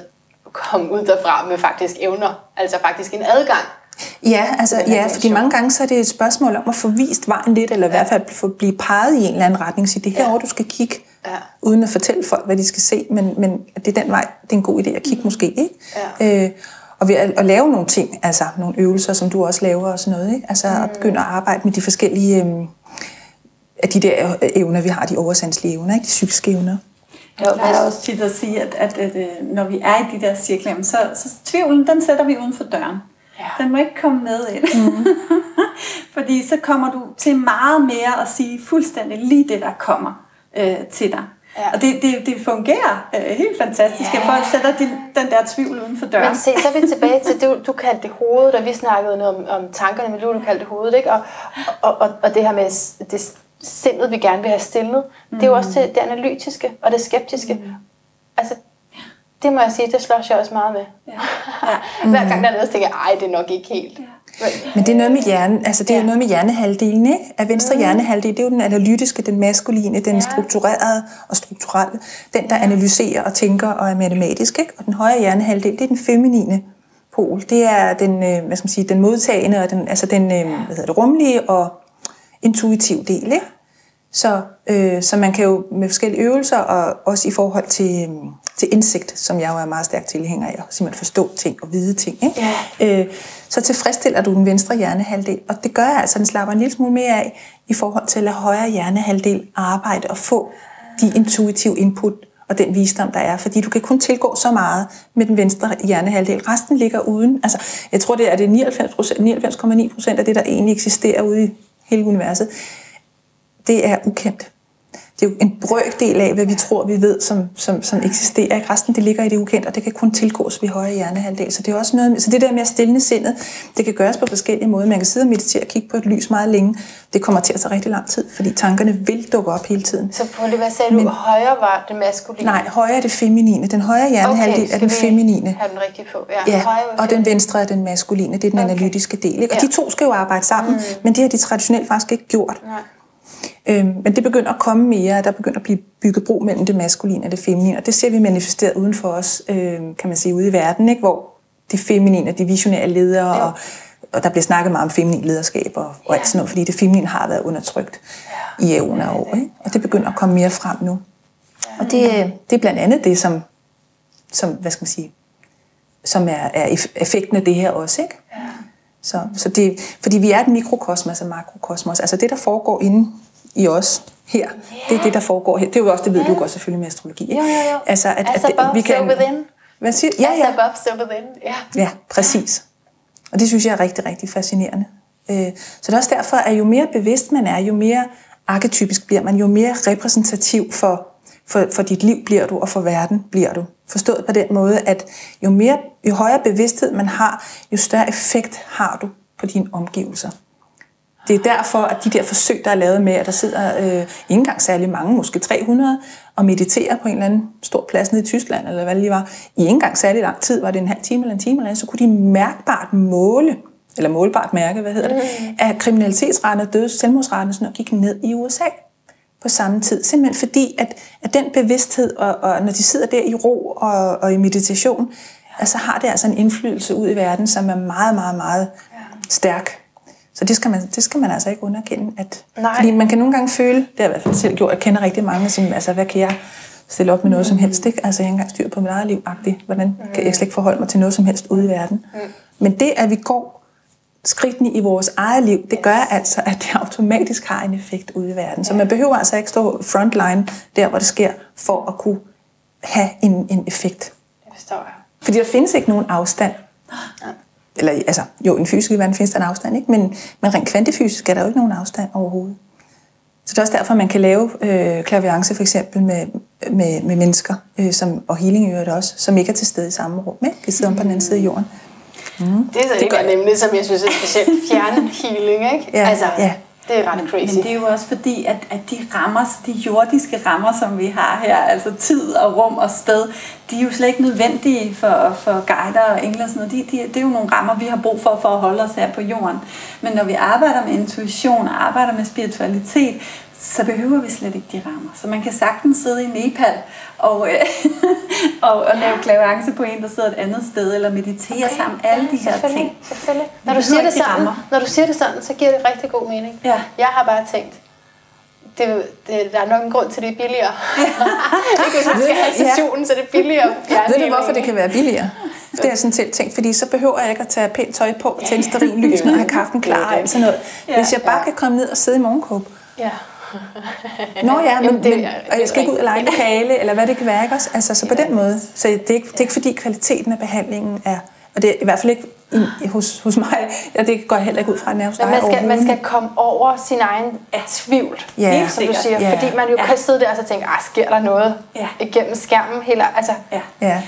komme ud derfra med faktisk evner, altså faktisk en adgang. Ja, altså, her ja fordi mange gange så er det et spørgsmål om at få vist vejen lidt, eller i hvert fald få blive peget i en eller anden retning. Sige, det er herovre, du skal kigge, Ja. uden at fortælle folk, hvad de skal se, men, men det er den vej, det er en god idé at kigge måske, ikke? Ja. Øh, og ved at, at lave nogle ting, altså nogle øvelser, som du også laver og sådan noget, ikke? Altså Mm. at begynde at arbejde med de forskellige, øhm, af de der øh, evner, vi har, de oversandslige evner, ikke? De psykiske evner. Jeg plejer også tit at sige, at, at, at, øh, når vi er i de der cirkler, så, så tvivlen, den sætter vi uden for døren. Ja. Den må ikke komme med ind. Mm. Fordi så kommer du til meget mere at sige fuldstændig lige det, der kommer øh, til dig. Ja. Og det, det, det fungerer øh, helt fantastisk, ja. at folk sætter din, den der tvivl uden for døren. Men se, så er vi tilbage til, du, du kaldte det hovedet, og vi snakkede noget om, om tankerne, men du, du kaldte det hovedet, ikke? Og, og, og, og det her med det sindet, vi gerne vil have stillet, mm. det er jo også til det analytiske og det skeptiske. Mm. Altså, det må jeg sige, det slås jeg også meget med. Ja. Ja. Hver gang der er noget, så tænker jeg, ej, det er nok ikke helt. Ja. Men det er noget med hjernen, altså det er ja. noget med hjernehalvdelen, ikke? At venstre mm. hjernehalvdel, det er jo den analytiske, den maskuline, den ja. strukturerede og strukturelle, den der analyserer og tænker og er matematisk, ikke? Og den højre hjernehalvdel, det er den feminine pol. Det er den, øh, hvad skal man sige, den modtagende og den, altså den, øh, hvad hedder det, rumlige og intuitiv del, ikke? Så, øh, så man kan jo med forskellige øvelser, og også i forhold til, øh, til indsigt, som jeg jo er meget stærk tilhænger af, at simpelthen forstå ting og vide ting, ikke? Ja. Øh, så tilfredsstiller du den venstre hjernehalvdel, og det gør altså, at den slapper en lille smule mere af i forhold til at lade højre hjernehalvdel arbejde og få de intuitive input og den visdom, der er. Fordi du kan kun tilgå så meget med den venstre hjernehalvdel. Resten ligger uden. Altså, jeg tror, det er det 99,9 procent af det, der egentlig eksisterer ude i hele universet det er ukendt. Det er jo en brøkdel af, hvad vi tror, vi ved, som, som, som eksisterer. Ikke? Resten det ligger i det ukendte, og det kan kun tilgås ved højre hjernehalvdel. Så det er også noget, så det der med at stille sindet, det kan gøres på forskellige måder. Man kan sidde og meditere og kigge på et lys meget længe. Det kommer til at tage rigtig lang tid, fordi tankerne vil dukke op hele tiden. Så på det, hvad sagde Men, du? Højre var det maskuline? Nej, højre er det feminine. Den højre hjernehalvdel okay, er den feminine. Have den rigtig på. Ja, ja og den venstre er den maskuline. Det er den okay. analytiske del. Ikke? Og ja. de to skal jo arbejde sammen, mm. men det har de traditionelt faktisk ikke gjort. Nej. Øhm, men det begynder at komme mere, der begynder at blive bygget bro mellem det maskuline og det feminine, og det ser vi manifesteret uden for os, øh, kan man sige, ude i verden, ikke? hvor det feminine, de visionære ledere, ja. og, og der bliver snakket meget om feminin lederskab og, og alt sådan noget, fordi det feminine har været undertrykt ja. i ævne af år, ikke? og det begynder at komme mere frem nu. Og det, det er blandt andet det, som, som hvad skal man sige, som er, er effekten af det her også, ikke? Ja. Så, så det, fordi vi er et mikrokosmos og makrokosmos. Altså det, der foregår inde i os her. Yeah. Det er det, der foregår her. Det er jo også, det ved yeah. du godt selvfølgelig med astrologi. Ikke? Jo, jo, jo. Altså, at, at, at vi kan... within. Hvad siger Ja, ja. Above, so within. Ja. ja, præcis. Og det synes jeg er rigtig, rigtig fascinerende. Øh, så det er også derfor, at jo mere bevidst man er, jo mere arketypisk bliver man, jo mere repræsentativ for, for, for dit liv bliver du, og for verden bliver du. Forstået på den måde, at jo, mere, jo højere bevidsthed man har, jo større effekt har du på dine omgivelser. Det er derfor, at de der forsøg, der er lavet med, at der sidder øh, ikke engang særlig mange, måske 300, og mediterer på en eller anden stor plads nede i Tyskland, eller hvad det lige var, i ikke engang særlig lang tid, var det en halv time eller en time eller andet, så kunne de mærkbart måle, eller målbart mærke, hvad hedder det, mm. at kriminalitetsraten og døds selvmordsraten sådan, gik ned i USA på samme tid. Simpelthen fordi, at, at den bevidsthed, og, og når de sidder der i ro og, og i meditation, altså har det altså en indflydelse ud i verden, som er meget, meget, meget stærk. Så det skal man, det skal man altså ikke underkende. At, Nej. Fordi man kan nogle gange føle, det har jeg i hvert fald selv gjort, jeg kender rigtig mange, som, altså hvad kan jeg stille op med noget mm. som helst, ikke? Altså jeg har ikke engang styr på mit eget liv -agtigt. Hvordan mm. kan jeg slet ikke forholde mig til noget som helst ude i verden? Mm. Men det, at vi går skridtene i vores eget liv, det gør altså, at det automatisk har en effekt ude i verden. Så man behøver altså ikke stå frontline der, hvor det sker, for at kunne have en, en effekt. Det forstår jeg. Fordi der findes ikke nogen afstand. Ja eller altså, jo, i en fysisk verden findes der en afstand, ikke? Men, men rent kvantefysisk er der jo ikke nogen afstand overhovedet. Så det er også derfor, man kan lave øh, klaviance for eksempel med, med, med mennesker, øh, som, og healing i øvrigt også, som ikke er til stede i samme rum, ikke? kan sidde om på den anden side af jorden. Mm. Det er så det ikke nemlig, som jeg synes er specielt fjernhealing, ikke? Ja, altså, ja. Det er ret crazy. Men det er jo også fordi, at, at de rammer, de jordiske rammer, som vi har her, altså tid og rum og sted, de er jo slet ikke nødvendige for, for guider og engler og sådan noget. De, de, det er jo nogle rammer, vi har brug for, for at holde os her på jorden. Men når vi arbejder med intuition og arbejder med spiritualitet, så behøver vi slet ikke de rammer. Så man kan sagtens sidde i Nepal og, øh, og, og lave klaverance på en, der sidder et andet sted, eller meditere okay. sammen. Alle ja, de her ting. Selvfølgelig. Når du, siger det sådan, når du siger det sådan, så giver det rigtig god mening. Ja. Jeg har bare tænkt, det, det, der er nok en grund til, at det er billigere. ikke hvis man skal have sessionen, så det er billigere. Ved du, hvorfor det kan være billigere? Det er sådan set tænkt, fordi så behøver jeg ikke at tage pænt tøj på, tænde sterin lys, og have kaffen klar og sådan noget. Hvis jeg bare kan komme ned og sidde i morgenkåb, ja Nå ja, men, Jamen, det, men, og jeg skal ikke ud og lege lokale, eller hvad det kan være, ikke også? Altså, så på den måde. Så det er, ikke, det er ikke fordi kvaliteten af behandlingen er, Og det er i hvert fald ikke i, hos, hos mig. Ja, det går jeg heller ikke ud fra, hos Men man skal, man skal komme over sin egen tvivl, Ja. som du siger. Ja. Fordi man jo Ja. kan sidde der og så tænke, ah, sker der noget Ja. igennem skærmen? Hele, altså, Ja. Ja.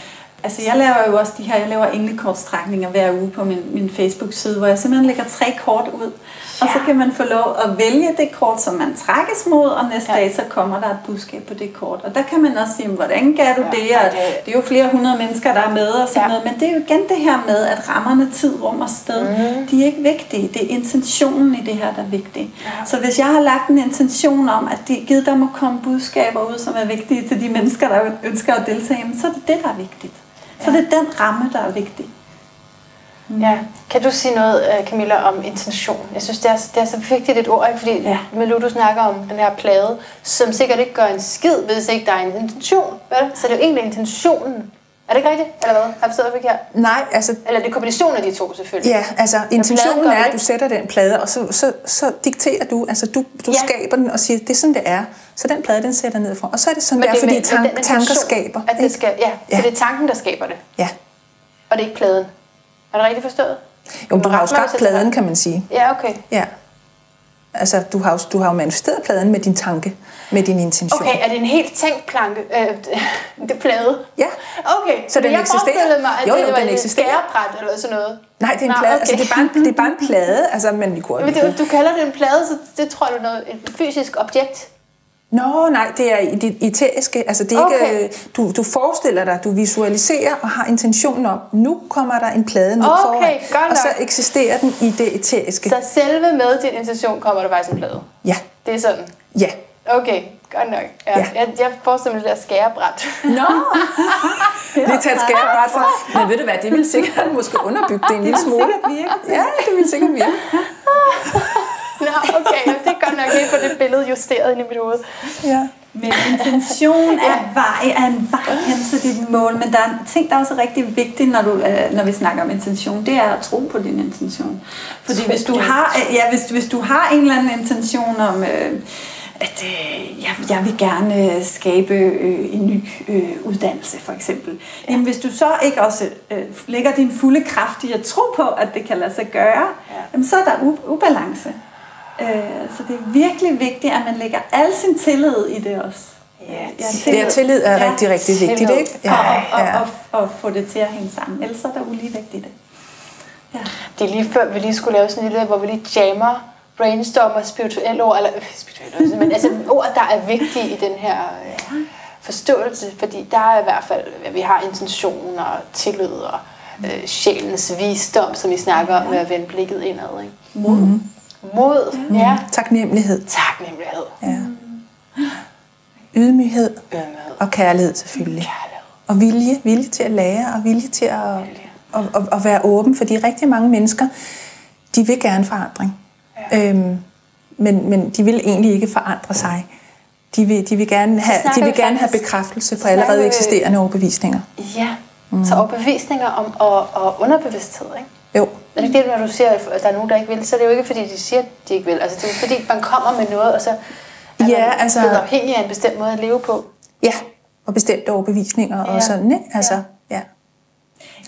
Altså jeg laver jo også de her, jeg laver englekortstrækninger hver uge på min, min Facebook-side, hvor jeg simpelthen lægger tre kort ud. Og så kan man få lov at vælge det kort, som man trækkes mod, og næste Ja. dag så kommer der et budskab på det kort. Og der kan man også sige, hvordan gør du Ja, det? ja, Og det- det er jo flere hundrede mennesker, der er med og sådan Ja. noget. Men det er jo igen det her med, at rammerne, tid, rum og sted, Mhm. de er ikke vigtige. Det er intentionen i det her, der er vigtig. Ja. Så hvis jeg har lagt en intention om, at de, givet der må komme budskaber ud, som er vigtige til de mennesker, der ønsker at deltage, så er det det, der er vigtigt. Så det er den ramme, der er vigtig. Ja. Kan du sige noget, øh, Camilla, om intention? Jeg synes, det er, det er så vigtigt et ord, ikke? fordi ja. Melu, du snakker om den her plade, som sikkert ikke gør en skid, hvis ikke der er en intention. Vel? Så det er jo egentlig intentionen. Er det ikke rigtigt? Eller hvad? Har jeg forstået forkert? Nej, altså Eller det er kombinationen af de to, selvfølgelig. Ja, altså intentionen er, at du sætter den plade, og så, så, så dikterer du, altså du, du Ja. skaber den og siger, det er sådan, det er. Så den plade, den sætter ned fra. Og så er det sådan, Men det er, fordi med tank, tanker skaber. At det skal, ja, Ja. så det er tanken, der skaber det. Ja. Og det er ikke pladen. Er det rigtigt forstået? Jo, du har jo skabt pladen, kan man sige. Ja, okay. Ja. Altså, du har, jo, du har jo manifesteret pladen med din tanke, med din intention. Okay, er det en helt tænkt planke? Øh, det plade? Ja. Okay, Så den jeg eksisterer? forestillede mig, at Jo, jo, det var den et eksisterer. skærebræt eller sådan noget. Nej, det er en Nå, plade. okay. Altså, det er, bare en, det er bare en plade, altså, men vi kunne... Men det, du kalder det en plade, så det tror jeg er noget, et fysisk objekt. Nå, nej, det er i det eteriske. Altså, det er Okay. ikke, øh, du, du forestiller dig, du visualiserer og har intentionen om, nu kommer der en plade ned Okay, foran, og så nok. eksisterer den i det eteriske. Så selve med din intention kommer der faktisk en plade. Ja, Det er sådan. ja. Okay, godt nok. Ja, Ja. Jeg, jeg forestiller mig det der skærebræt. Nå! det er taget skærebræt for. Men ved du hvad, det vil sikkert måske underbygge det en lille smule. virke. Ja, det vil sikkert virke. Nå, okay, ja, det er godt nok ikke på det billede justeret ind i mit hoved. Ja. Men intention er, vej, er en vej hen til dit mål, men der er en ting, der er også rigtig vigtigt, når, du, øh, når vi snakker om intention, det er at tro på din intention. Fordi hvis du har, ja, hvis, hvis du har en eller anden intention om, øh, at øh, jeg, jeg vil gerne øh, skabe øh, en ny øh, uddannelse, for eksempel. Ja. Jamen, hvis du så ikke også øh, lægger din fulde kraft i at tro på, at det kan lade sig gøre, ja. jamen, så er der u- ubalance. Øh, så det er virkelig vigtigt, at man lægger al sin tillid i det også. Ja, Det er tillid er rigtig, rigtig vigtigt, Tillid. ikke? Ja, og, og, ja. og, og få det til at hænge sammen. Ellers er der uligevægt i det. Ja. Det er lige før, vi lige skulle lave sådan en lille, hvor vi lige jammer, brainstormer spirituelle ord, eller øh, spirituelle ord, men altså ord, der er vigtige i den her øh, forståelse, fordi der er i hvert fald, at vi har intention og tillid og øh, sjælens visdom, som vi snakker om med at vende blikket indad. Ikke? Mod. Mod, ja. Taknemmelighed. Taknemmelighed. Ja. Ydmyghed Ømhed. og kærlighed selvfølgelig. Kærlighed. Og vilje, vilje til at lære, og vilje til at, at, at, at være åben, fordi rigtig mange mennesker, de vil gerne forandring. Ja. Øhm, men, men de vil egentlig ikke forandre sig. De vil, de vil gerne have, de vil vi gerne have bekræftelse på allerede vi- eksisterende overbevisninger. Ja, mm. så overbevisninger om og, og underbevidsthed, ikke? Jo, Er det ikke det, når du siger, at der er nogen, der ikke vil, så er det jo ikke, fordi de siger, at de ikke vil. Altså, det er jo fordi, man kommer med noget, og så er Ja, man altså- blevet afhængig af en bestemt måde at leve på. ja, og bestemte overbevisninger ja. Ja. og sådan, ikke? Altså, ja.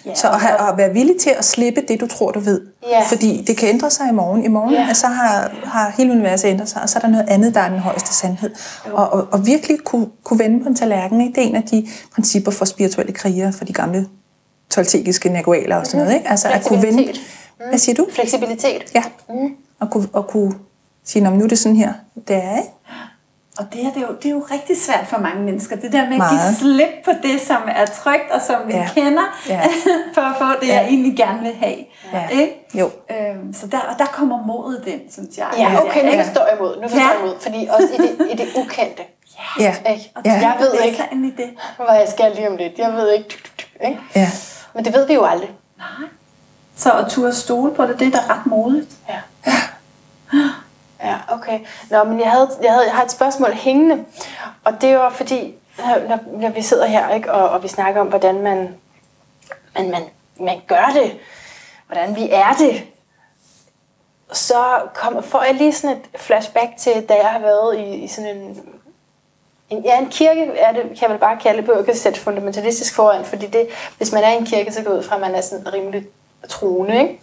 Ja, Så at, have, at være villig til at slippe det, du tror, du ved. Ja. Fordi det kan ændre sig i morgen. I morgen Ja. ja. så har, har hele universet ændret sig, og så er der noget andet, der er den højeste sandhed. Og, og, og virkelig kunne, kunne vende på en tallerken, ikke? det er en af de principper for spirituelle krigere, for de gamle toltekiske nagualer og sådan noget. Ikke? Altså at kunne vende... Fleksibilitet. Hvad siger du? Fleksibilitet. Ja. Mm. Og, kunne, og kunne sige, "Nå, men nu er det sådan her, det er, ikke? Og det, her, det, er jo, det er jo rigtig svært for mange mennesker. Det der med at give Meget. slip på det, som er trygt og som vi Ja. kender, Ja. for at få det, Ja. jeg egentlig gerne vil have. Ja. Ikke? Jo. Øhm, så der, og der kommer modet ind, synes jeg. Ja, okay, nu Ja. forstår jeg mod. Nu forstår Ja. jeg mod. Fordi også i det, i det ukendte. Ja. Ikke? Og Ja. Jeg ved det er ikke, ind i det. hvad jeg skal lige om lidt. Jeg ved ikke. Ikke? Ja. Men det ved vi jo aldrig. Nej. Så at turde stole på det, det er da ret modigt. Ja. Ja, okay. Nå, men jeg, havde, jeg, havde, jeg har et spørgsmål hængende, og det var fordi, når, når vi sidder her, ikke, og, og vi snakker om, hvordan man, man, man, man gør det, hvordan vi er det, så kom, får jeg lige sådan et flashback til, da jeg har været i, i sådan en, en, ja, en kirke er det, kan jeg vel bare kalde det på, kan sætte fundamentalistisk foran, fordi det, hvis man er i en kirke, så går ud fra, at man er sådan rimelig troende, ikke?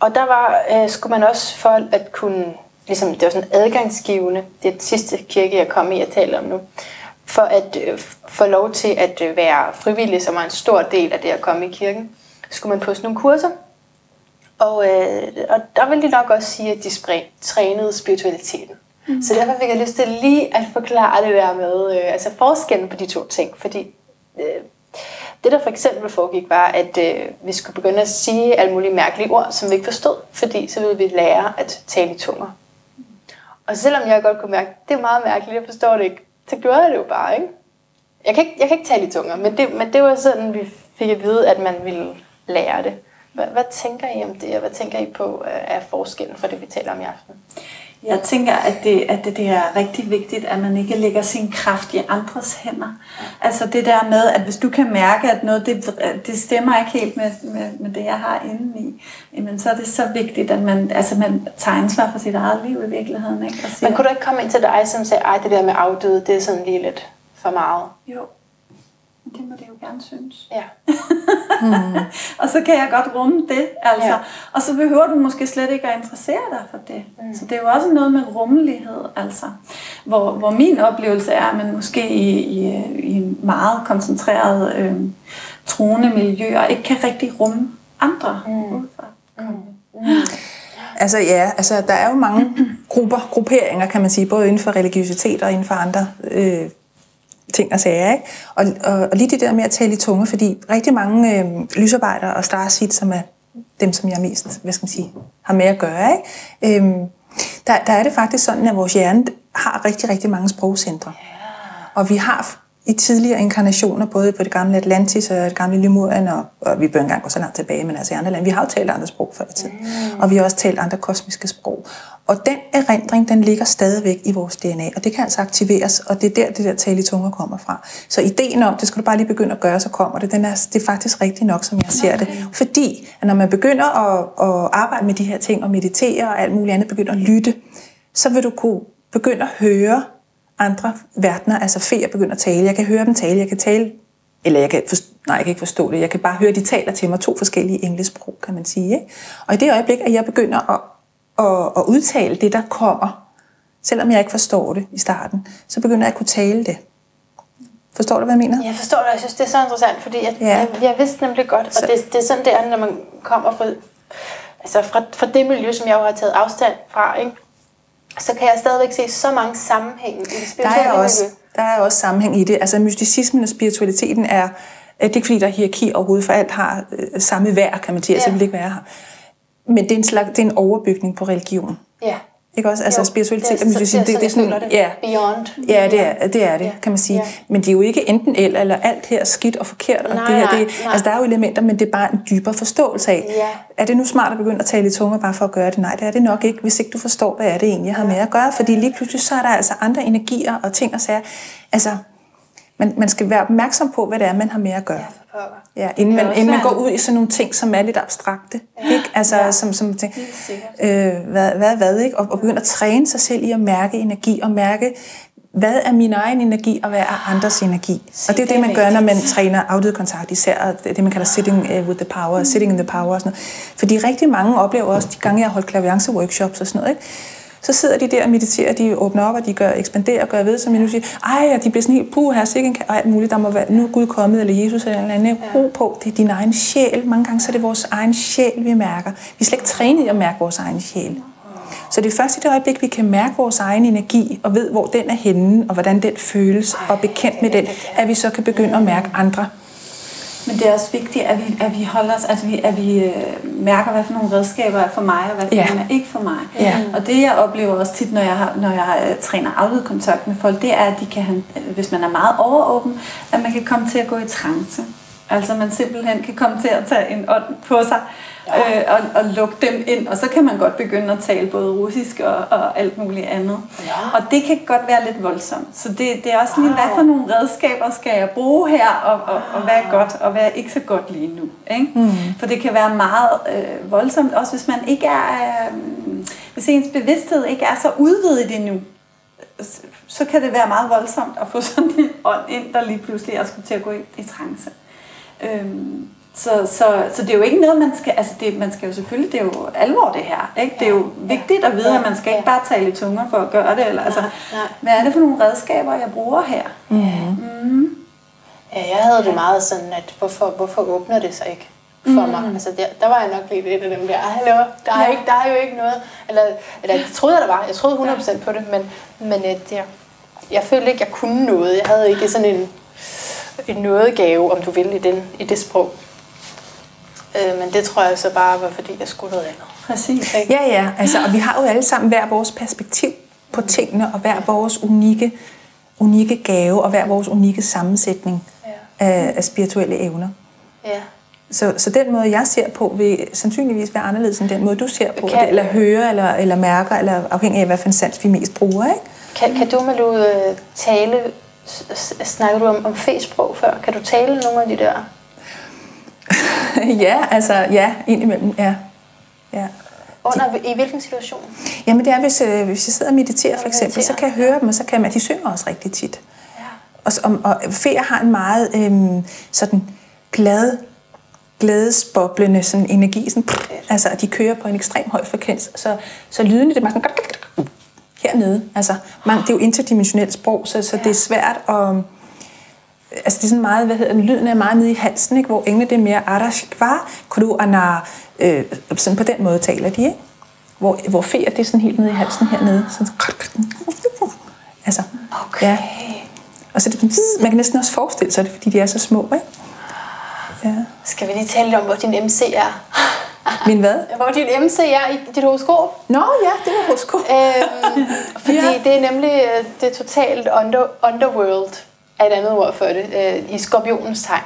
Og der var, øh, skulle man også for at kunne, ligesom det var sådan adgangsgivende, det er den sidste kirke, jeg kom i at tale om nu, for at øh, få lov til at øh, være frivillig, som er en stor del af det at komme i kirken, skulle man på sådan nogle kurser. Og, øh, og der vil de nok også sige, at de trænede spiritualiteten. Mm. Så derfor fik jeg lyst til lige at forklare det der med øh, altså forskellen på de to ting. Fordi øh, det der for eksempel foregik var, at øh, vi skulle begynde at sige alle mulige mærkelige ord, som vi ikke forstod, fordi så ville vi lære at tale i tunger. Og selvom jeg godt kunne mærke, at det er meget mærkeligt, jeg forstår det ikke, så gjorde jeg det jo bare, ikke? Jeg kan ikke, jeg kan ikke tale i tunger, men det, men det var sådan, vi fik at vide, at man ville lære det. Hvad, hvad tænker I om det, og hvad tænker I på af øh, forskellen for det, vi taler om i aften? Jeg tænker, at det, at det, det er rigtig vigtigt, at man ikke lægger sin kraft i andres hænder. Altså det der med, at hvis du kan mærke, at noget det, det stemmer ikke helt med, med, med det, jeg har inde i, jamen, så er det så vigtigt, at man, altså man tager ansvar for sit eget liv i virkeligheden. Ikke? Og siger, Men kunne du ikke komme ind til dig, som sagde, at det der med afdøde, det er sådan lige lidt for meget? Jo, det må det jo gerne synes. Ja. mm. og så kan jeg godt rumme det, altså. Ja. Og så behøver du måske slet ikke at interessere dig for det. Mm. Så det er jo også noget med rummelighed, altså. Hvor, hvor min oplevelse er, at man måske i, i, i meget koncentreret øh, troende miljøer ikke kan rigtig rumme andre mm. Mm. Mm. Altså ja, altså der er jo mange grupper, grupperinger kan man sige, både inden for religiøsitet og inden for andre øh, ting og sager. Ikke? Og, og, og lige det der med at tale i tunge, fordi rigtig mange øh, lysarbejdere og starseed, som er dem, som jeg mest hvad skal man sige, har med at gøre, ikke? Øhm, der, der er det faktisk sådan, at vores hjerne har rigtig, rigtig mange sprogcentre. Og vi har i tidligere inkarnationer, både på det gamle Atlantis og det gamle Lemurien, og, og vi bør engang gå så langt tilbage, men altså i andre lande, vi har jo talt andre sprog før i tiden. Mm. Og vi har også talt andre kosmiske sprog. Og den erindring, den ligger stadigvæk i vores DNA, og det kan altså aktiveres, og det er der, det der tale i tunger kommer fra. Så ideen om, det skal du bare lige begynde at gøre, så kommer det, den er, det er faktisk rigtigt nok, som jeg ser okay. det. Fordi at når man begynder at, at arbejde med de her ting, og meditere og alt muligt andet, begynder at lytte, så vil du kunne begynde at høre andre verdener, altså feer begynder at tale. Jeg kan høre dem tale, jeg kan tale, eller jeg kan forstå, nej, jeg kan ikke forstå det, jeg kan bare høre, de taler til mig to forskellige engelsprog, kan man sige. Ikke? Og i det øjeblik, at jeg begynder at, at, at udtale det, der kommer, selvom jeg ikke forstår det i starten, så begynder jeg at kunne tale det. Forstår du, hvad jeg mener? Jeg forstår det, jeg synes, det er så interessant, fordi jeg, ja. jeg, jeg vidste nemlig godt, og så. det, det er sådan, det er, når man kommer fra, altså fra, fra det miljø, som jeg jo har taget afstand fra, ikke? Så kan jeg stadigvæk se så mange sammenhænge i det spirituelle der er også. Der er også sammenhæng i det. Altså mysticismen og spiritualiteten er, det er ikke fordi, der er hierarki overhovedet, for alt har øh, samme værd, kan man sige. Altså, ja. Altså, det vil ikke være her. Men det er en, slags, det er en overbygning på religion. Ja. Ikke også? Altså jo, spiritualitet og mysticisme, det, det, er sådan, det. Ja. Beyond. Ja, det er det, er det kan man sige. Ja. Men det er jo ikke enten eller, eller alt her skidt og forkert. Og nej, det her, det, nej. Altså, der er jo elementer, men det er bare en dybere forståelse af. Ja. Er det nu smart at begynde at tale i tunge bare for at gøre det? Nej, det er det nok ikke, hvis ikke du forstår, hvad er det egentlig, jeg har med at gøre. Fordi lige pludselig så er der altså andre energier og ting og sager. Altså, man, man skal være opmærksom på, hvad det er, man har med at gøre. Ja, inden man, inden man går ud i sådan nogle ting, som er lidt abstrakte. Ja. Ikke? Altså, ja. som, som ting, øh, hvad, hvad, hvad, ikke? Og, og begynde at træne sig selv i at mærke energi, og mærke, hvad er min egen energi, og hvad er andres energi. Og det er det, man gør, når man træner afdød kontakt, især det, man kalder sitting uh, with the power, sitting in the power og sådan noget. Fordi rigtig mange oplever også, de gange jeg har holdt klaviance workshops og sådan noget, ikke? Så sidder de der og mediterer, de åbner op, og de gør, ekspanderer og gør ved, som jeg nu siger, ej, og de bliver sådan helt, puh, her sikkert, og alt muligt, der må være, nu er Gud kommet, eller Jesus, eller en anden, ro på, det er din egen sjæl. Mange gange så er det vores egen sjæl, vi mærker. Vi er slet ikke trænet i at mærke vores egen sjæl. Så det er først i det øjeblik, vi kan mærke vores egen energi, og ved, hvor den er henne, og hvordan den føles, og bekendt med den, at vi så kan begynde at mærke andre men det er også vigtigt, at vi, at vi holder os, altså vi, at vi øh, mærker, hvad for nogle redskaber er for mig, og hvad for ja. nogle er ikke for mig. Ja. Og det jeg oplever også tit, når jeg, har, når jeg øh, træner afled kontakt med folk, det er, at de kan have, hvis man er meget overåben, at man kan komme til at gå i trance. Altså man simpelthen kan komme til at tage en ånd på sig, øh, og, og lukke dem ind. Og så kan man godt begynde at tale både russisk og, og alt muligt andet. Ja. Og det kan godt være lidt voldsomt. Så det, det er også lige, hvad for nogle redskaber skal jeg bruge her, og, og, og hvad er godt, og hvad er ikke så godt lige nu. Ikke? Mm. For det kan være meget øh, voldsomt, også hvis man ikke er... Øh, hvis ens bevidsthed ikke er så udvidet endnu, så kan det være meget voldsomt at få sådan en ånd ind, der lige pludselig er skulle til at gå i, i trance. Øhm, så, så, så det er jo ikke noget, man skal, altså det, man skal jo selvfølgelig, det er jo alvor det her, ikke? Det er jo vigtigt at vide, at man skal ikke bare tale i tunger for at gøre det, eller altså, hvad er det for nogle redskaber, jeg bruger her? Mm. Ja, jeg havde det meget sådan, at hvorfor, hvorfor åbner det sig ikke for mm. mig? Altså der, der var jeg nok lidt et af dem der, hallo, der er, ja. ikke, der er jo ikke noget, eller, eller det troede jeg, der var, jeg troede 100% på det, men, men det, jeg, jeg følte ikke, jeg kunne noget, jeg havde ikke sådan en, en nådegave, om du vil, i, den, i det sprog. Øh, men det tror jeg så bare var, fordi jeg skulle noget andet. Præcis. Ikke? Ja, ja. Altså, og vi har jo alle sammen hver vores perspektiv på tingene, og hver vores unikke, unikke gave, og hver vores unikke sammensætning ja. af, af spirituelle evner. Ja. Så, så den måde, jeg ser på, vil sandsynligvis være anderledes end den måde, du ser på kan, det, eller hører, eller, eller mærker, eller afhængig af, hvad for en sans vi mest bruger. Ikke? Kan, kan du, Malu, øh, tale, snakker du om, om fæsprog før? Kan du tale nogle af de der ja, altså ja, indimellem, ja. ja. Under, I hvilken situation? Jamen det er, hvis, øh, hvis jeg sidder og mediterer for eksempel, så kan jeg høre dem, og så kan man, de synger også rigtig tit. Ja. Og, og, og feer har en meget øhm, sådan glad, glædesboblende sådan energi, sådan, pff, altså at de kører på en ekstrem høj frekvens, så, så lydene det er bare sådan hernede. Altså, man, det er jo interdimensionelt sprog, så, så ja. det er svært at altså det er sådan meget, hvad hedder lyden er meget nede i halsen, ikke? hvor engle det er mere arashkva, kru ana, øh, sådan på den måde taler de, ikke? Hvor, hvor feer det er sådan helt nede i halsen hernede. Sådan, altså, okay. ja. Og så det, man kan næsten også forestille sig det, fordi de er så små, ikke? Ja. Skal vi lige tale lidt om, hvor din MC er? Min hvad? Hvor din MC er i dit horoskop. Nå ja, det var horoskop. øhm, fordi ja. det er nemlig øh, det totalt under, underworld er et andet ord for det, øh, i skorpionens tegn,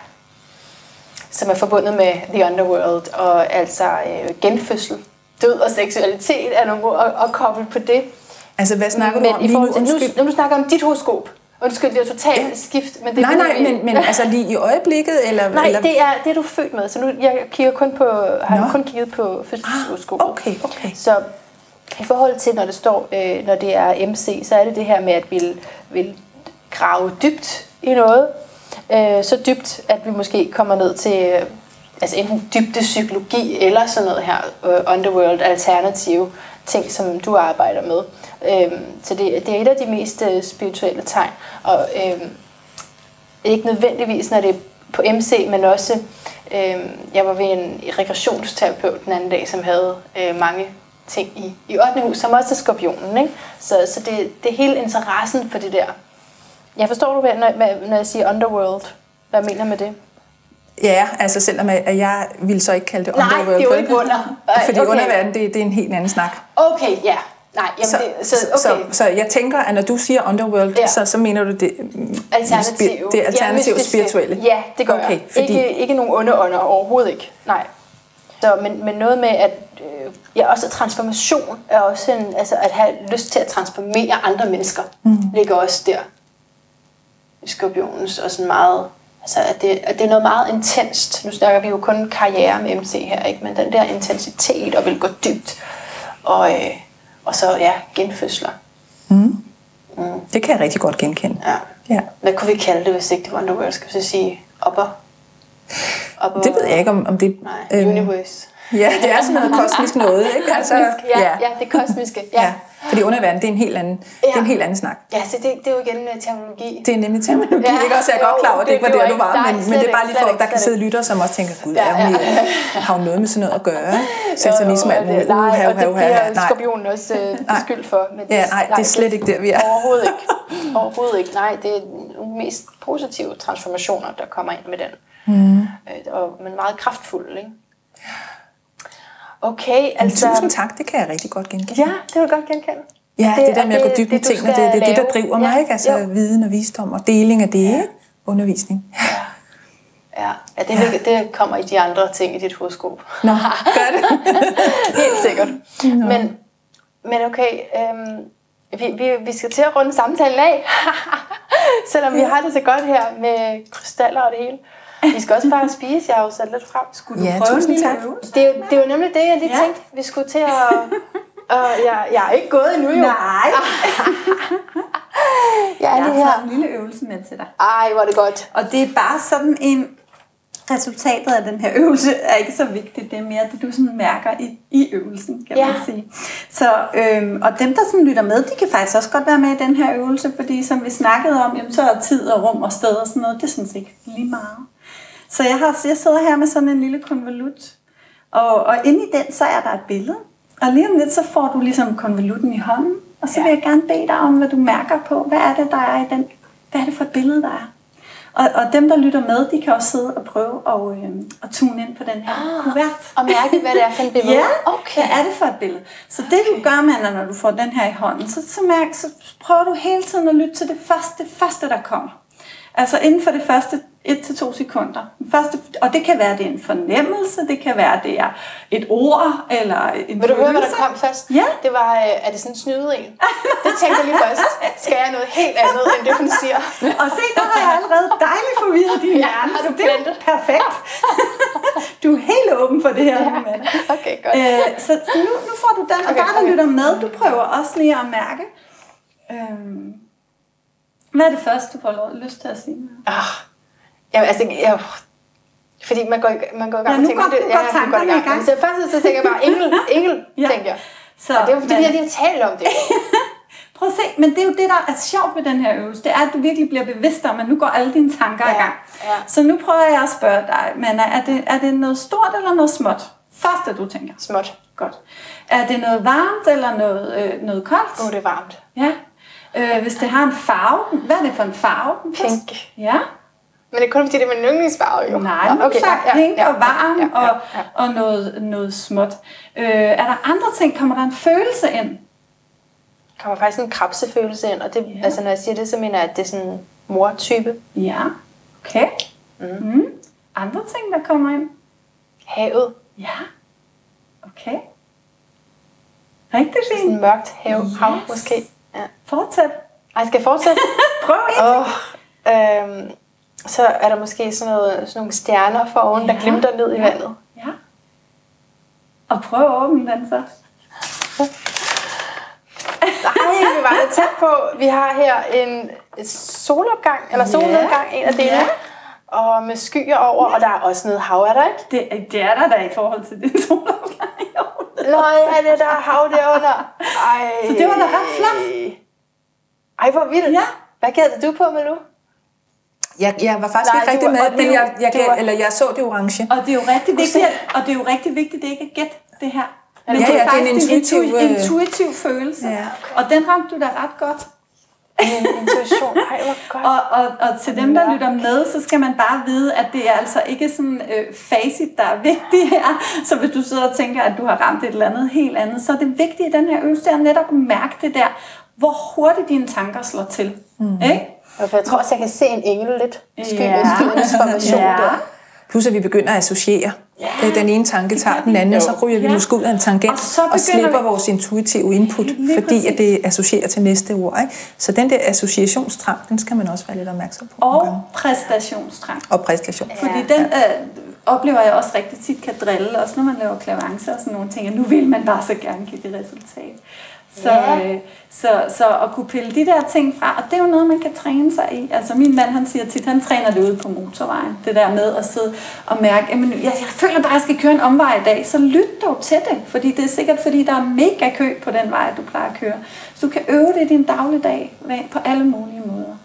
som er forbundet med the underworld, og altså øh, genfødsel, død og seksualitet er nogle ord at, at koble på det. Altså, hvad snakker men du om i forhold til, nu, nu, nu snakker om dit horoskop. Undskyld, det er totalt ja. skift. Men det nej, nej, men, men altså lige i øjeblikket? Eller, nej, eller? det er det er du født med. Så nu jeg kigger kun på, har Nå. kun kigget på fødselshoroskopet. Ah, okay, okay. Så i forhold til, når det står, øh, når det er MC, så er det det her med, at vi vil, vil grave dybt i noget. Øh, så dybt, at vi måske kommer ned til øh, altså enten dybde psykologi eller sådan noget her øh, underworld alternative ting, som du arbejder med. Øh, så det, det er et af de mest øh, spirituelle tegn. Og øh, ikke nødvendigvis, når det er på MC, men også, øh, jeg var ved en regressionsterapeut den anden dag, som havde øh, mange ting i, i 8. hus, som også er skorpionen. Ikke? Så, så det, det er hele interessen for det der jeg forstår du, hvad, når, når jeg siger underworld. Hvad mener med det? Ja, altså selvom jeg, jeg vil så ikke kalde det underworld. Nej, det er jo ikke under. Fordi okay. underverden, det, det er en helt anden snak. Okay, ja. Nej, jamen så, det, så, okay. så, så jeg tænker, at når du siger underworld, ja. så, så mener du det alternative, det alternative ja, spirituelle? Ja, det gør okay, jeg. Fordi... Ikke, ikke nogen onde ånder overhovedet ikke. Nej. Så, men, men noget med, at øh, ja, også transformation er også en, altså at have lyst til at transformere andre mennesker, mm. ligger også der skorpionens, og sådan meget, altså at det, at det er noget meget intenst. Nu snakker vi jo kun karriere med MC her, ikke? men den der intensitet og vil gå dybt, og, øh, og så ja, genfødsler. Mm. Mm. Det kan jeg rigtig godt genkende. Ja. ja. Hvad kunne vi kalde det, hvis ikke det var Underworld? Skal vi så sige upper? upper det ved jeg ikke, om, om det... Nej, øhm, universe. Ja, det er sådan noget kosmisk noget, ikke? Altså, ja, ja. ja, det kosmiske. Ja. ja. Fordi underverden, det er en helt anden, ja. det er en helt anden snak. Ja, så det, det er jo igen uh, terminologi. Det er nemlig terminologi, ja. ikke? Også jeg er godt klar over, at det ikke var der, du var, men, men det er bare lige for, at der kan sidde lytter, som også tænker, gud, ja, ja. hun, har hun noget med sådan noget at gøre? Satanisme alt muligt. Nej, og det bliver skorpionen også uh, skyld for. Men det, ja, nej, det er slet ikke der, vi er. Overhovedet ikke. Overhovedet ikke. Nej, det er de mest positive transformationer, der kommer ind med den. Mm. Øh, og, men meget kraftfuld, ikke? Okay, altså... tusind tak, det kan jeg rigtig godt genkende. Ja, det vil godt genkende. Ja, det, det der med at gå dybt med tingene, det, det er det, der driver mig, ja, ikke? Altså jo. viden og visdom og deling af det, ja. Undervisning. Ja. Ja, ja, det, ja. det kommer i de andre ting i dit horoskop. Nå, gør det. Helt sikkert. Nå. Men, men okay, øhm, vi, vi, vi skal til at runde samtalen af. Selvom ja. vi har det så godt her med krystaller og det hele. Vi skal også bare spise. Jeg har jo sat lidt frem. Skulle du ja, prøve tusind tak. Det, er, det er jo nemlig det, jeg lige ja. tænkte. Vi skulle til at... Og jeg, jeg er ikke gået endnu, jo. Nej. Jeg er jeg lige har her. taget en lille øvelse med til dig. Ej, hvor er det godt. Og det er bare sådan en... Resultatet af den her øvelse er ikke så vigtigt. Det er mere det, du sådan mærker i, i øvelsen, kan Ja. man sige. Så, øhm, og dem, der sådan lytter med, de kan faktisk også godt være med i den her øvelse, fordi som vi snakkede om, jamen, så er tid og rum og sted og sådan noget, det er sådan set lige meget. Så jeg, har, så jeg sidder her med sådan en lille konvolut, og, og inde i den, så er der et billede. Og lige om lidt, så får du ligesom konvolutten i hånden, og så vil jeg gerne bede dig om, hvad du mærker på. Hvad er det, der er i den? Hvad er det for et billede, der er? Og, og dem, der lytter med, de kan også sidde og prøve at, øh, at tune ind på den her ah, kuvert. Og mærke, hvad det er for en billede. Ja, okay. hvad er det for et billede? Så det du gør, Manna, når du får den her i hånden, så, så, mærk, så prøver du hele tiden at lytte til det første, det første der kommer. Altså inden for det første 1-2 sekunder. Den første, og det kan være, det er en fornemmelse, det kan være, det er et ord, eller en Vil du høre, hvad der følelse. kom først? Ja. Det var, øh, er det sådan en snyde en? Det tænkte jeg lige først. Skal jeg noget helt andet, end det hun siger? Og se, der har jeg allerede dejligt forvirret din Ja, hjerne, har du det er perfekt. Du er helt åben for det her, ja. Okay, godt. Øh, så nu, nu får du den, og Okay, bare der okay. lytter med, du prøver også lige at mærke. Øhm, hvad er det første, du får lyst til at sige? Ah, jamen, altså, jeg, fordi man går, man går i gang Ja, med nu ting. går- det, nu går ja, i gang. Men Så først så tænker jeg bare, engel, engel, Ja. ja. tænker jeg. Så, Og det er jo fordi, men- har lige talt om det. Prøv at se, men det er jo det, der er sjovt ved den her øvelse. Det er, at du virkelig bliver bevidst om, at nu går alle dine tanker Ja, i gang. ja. Så nu prøver jeg at spørge dig, Manna, er det, er det noget stort eller noget småt? Første, du tænker. Småt. Godt. Er det noget varmt eller noget, øh, noget koldt? Åh, oh, det er varmt. Ja. Øh, hvis det har en farve, hvad er det for en farve? Pink. Ja. Men det er kun fordi, det er min yndlingsfarve, jo. Nej, nu okay, så ja, ja, pink ja, og varm ja, ja, og, ja. og noget, noget småt. Øh, er der andre ting? Kommer der en følelse ind? Der kommer faktisk en krabsefølelse ind, og det, Ja. ja. altså, når jeg siger det, så mener jeg, at det er sådan en mor-type. Ja. Okay. Mm. Mm. Andre ting, der kommer ind? Havet. Ja. Okay. Rigtig Sådan fint. en mørkt hav, Yes. hav måske. Ja. Fortsæt. Ej, skal jeg fortsætte? Prøv en. Åh, øhm, så er der måske sådan, noget, sådan nogle stjerner for oven, der Ja. glimter ned i vandet. Ja. Og prøv at åbne den så. Nej, vi var lidt tæt på. Vi har her en solopgang, eller solnedgang, en af delene. Ja. Og med skyer over, og der er også noget hav, er der ikke? Det, det er der da i forhold til din solopgang. Nå, ja, det der er hav derunder. Ej. Så det var da ret flot. Ej, hvor vildt. Ja. Hvad gældte du på, Malou? Jeg, jeg var faktisk Nej, ikke rigtig med, er men jeg, jeg, kan, eller jeg så det orange. Og det er jo rigtig vigtigt, og det er jo rigtig vigtigt, det ikke er gæt, det her. Men Ja, det ja, er det er en intuitiv, intu- øh, intuitiv følelse. Ja. Og den ramte du da ret godt. Min intuition. Ej, hvor godt. Og, og, og til dem, der lytter med, så skal man bare vide, at det er altså ikke sådan øh, facit, der er vigtigt her. Så hvis du sidder og tænker, at du har ramt et eller andet helt andet, så er det vigtige i den her øvelse, er netop at mærke det der, hvor hurtigt dine tanker slår til. Mm. Ikke? Og for jeg tror også, jeg kan se en engel lidt. Sky, Ja. formation Ja. der. Plus at vi begynder at associere. Ja. Den ene tanke tager den anden, og så ryger vi Ja. måske ud af en tangent Og så og, slipper vi- vores intuitive input, Lige fordi præcis. at det associerer til næste ord. Ikke? Så den der associationstrang, den skal man også være lidt opmærksom på. Og præstationstrang. og præstation. Fordi den øh, oplever jeg også rigtig tit kan drille, også når man laver klavance og sådan nogle ting, at nu vil man bare så gerne give det resultat. Så, Ja. øh, så, så at kunne pille de der ting fra, og det er jo noget, man kan træne sig i. Altså min mand, han siger tit, han træner det ude på motorvejen. Det der med at sidde og mærke, jamen, jeg, jeg føler bare, at jeg skal køre en omvej i dag. Så lyt dog til det, fordi det er sikkert, fordi der er mega kø på den vej, du plejer at køre. Så du kan øve det i din dagligdag på alle mulige måder.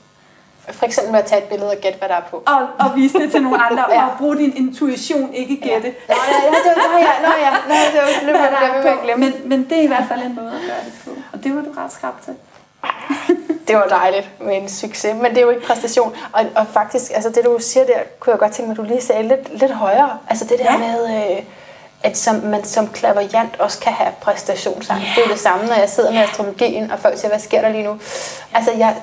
For eksempel med at tage et billede og gætte, hvad der er på. og, og vise det til nogle andre, Ja. og bruge din intuition, ikke gætte. Nå ja, ja, det var, ja, nå, ja, nå, det var, var, Hvad der er på. glemme. Men, men det er i hvert fald en måde at gøre det på. Og det var du ret skrab til. Det var dejligt med en succes, men det er jo ikke præstation. Og, og faktisk, altså det du siger der, kunne jeg godt tænke mig, at du lige sagde lidt, lidt højere. Altså det der Ja. ja. med, øh, at som, man som klaverjant også kan have præstationsangst. Yeah. Det er det samme, når jeg sidder med astrologien, og folk siger, hvad sker der lige nu? Altså jeg,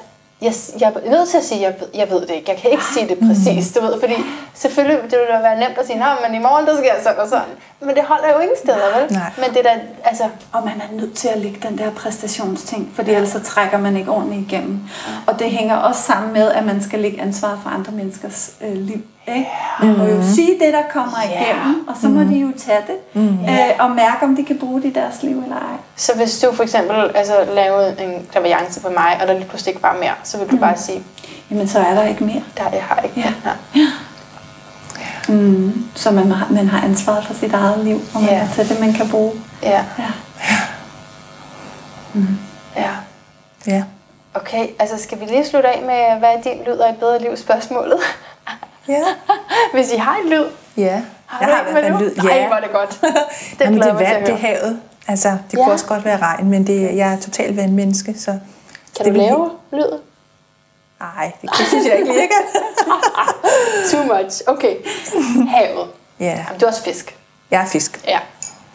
jeg, jeg er nødt til at sige, at jeg, ved- jeg ved det ikke. Jeg kan ikke sige det præcis, du ved, fordi selvfølgelig det vil da være nemt at sige, men i morgen der sker sådan og sådan. Men det holder jo ingen steder, vel? Nej. Men det er da, altså, Og man er nødt til at lægge den der præstationsting, for ellers så trækker man ikke ordentligt igennem. Og det hænger også sammen med, at man skal lægge ansvaret for andre menneskers øh, liv. Ikke? Man må jo sige det, der kommer Ja. igennem, og så må de jo tage det, øh, og mærke, om de kan bruge det i deres liv eller ej. Så hvis du for eksempel altså, lavede en klaviance på mig, og der lige pludselig ikke var mere, så vil du bare sige, Jamen, så er der ikke mere. der jeg har ikke Ja. den her. Mm. Så man, har- man har ansvaret for sit eget liv, og man Ja. ja. til det, man kan bruge. Ja, Ja. ja. Ja. Okay, altså skal vi lige slutte af med, hvad er din lyd og et bedre liv spørgsmålet? Ja. Hvis I har en lyd, Ja. har jeg har i hvert fald lyd. nu? Nej, hvor er det godt. Det Jamen, det er vand, det er havet. Altså, det Ja. kunne også godt være regn, men det, jeg er totalt vandmenneske, så... Kan det du vil lave lyden? Nej, det, det synes jeg ikke kan. Too much. Okay. Havet. Ja, Jamen, du er også fisk. jeg er fisk, Ja.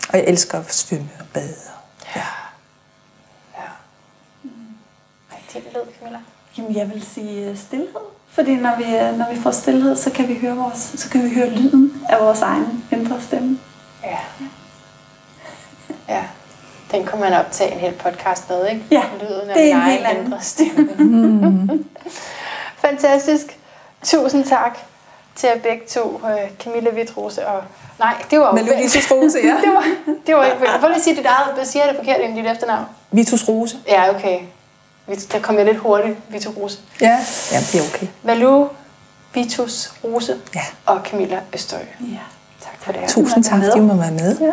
og jeg elsker at svømme og bade. Ja. Ej, din lyd, Camilla. Jamen, jeg vil sige øh, stillhed. Fordi når vi, når vi får stillhed, så kan vi høre, vores, så kan vi høre lyden af vores egen indre stemme. Ja. Ja. Den kunne man optage en hel podcast med, ikke? Ja, Lyden af det er en helt egen anden. indre stemme. Fantastisk. Tusind tak til jer begge to, øh, Camilla Vitrose og... Nej, det var jo... Men Louise Rose, ja. det var, det var ikke Prøv lige at sige dit eget, hvad siger det forkert i dit efternavn? Vitus Rose. Ja, okay. Der kom jeg lidt hurtigt, Vitrose. Ja, ja det er okay. Valu, Vitus Rose Ja. og Camilla Østerø. Ja. Tak for det. Tusind tak, fordi du må være med. ja.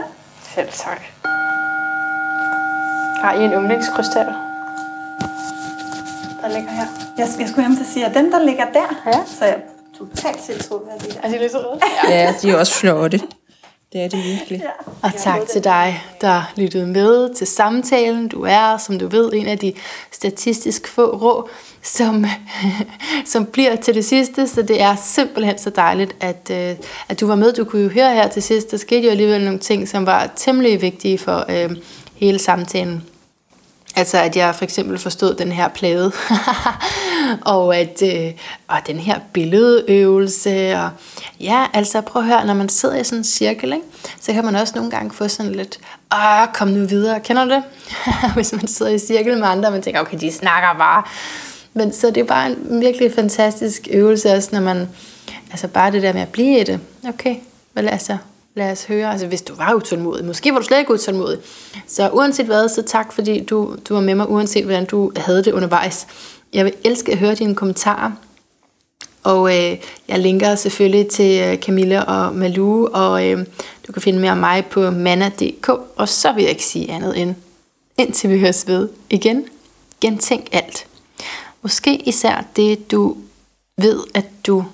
Selv tak. Har I en yndlingskrystal? Der ligger her. Jeg, jeg skulle hjem til at sige, at dem, der ligger der, ja. så jeg totalt tiltrukket af de der. Er de lidt så røde? Ja, de er også flotte. Det er det virkelig. Ja. Og tak til dig, der lyttede med til samtalen. Du er, som du ved, en af de statistisk få rå, som, som bliver til det sidste. Så det er simpelthen så dejligt, at, øh, at du var med. Du kunne jo høre her til sidst, der skete jo alligevel nogle ting, som var temmelig vigtige for øh, hele samtalen. Altså at jeg for eksempel forstod den her plade, og at øh, og den her billedøvelse, og ja, altså prøv at høre, når man sidder i sådan en cirkel, ikke, så kan man også nogle gange få sådan lidt, ah, kom nu videre, kender du det? Hvis man sidder i cirkel med andre, og man tænker, okay, de snakker bare. Men så det er bare en virkelig fantastisk øvelse også, når man, altså bare det der med at blive i det, okay, vel altså, lad os høre, altså hvis du var utålmodig, måske var du slet ikke utålmodig. Så uanset hvad, så tak fordi du, du var med mig, uanset hvordan du havde det undervejs. Jeg vil elske at høre dine kommentarer, og øh, jeg linker selvfølgelig til øh, Camilla og Malou, og øh, du kan finde mere om mig på manna.dk, og så vil jeg ikke sige andet end, indtil vi høres ved igen, gentænk alt. Måske især det, du ved, at du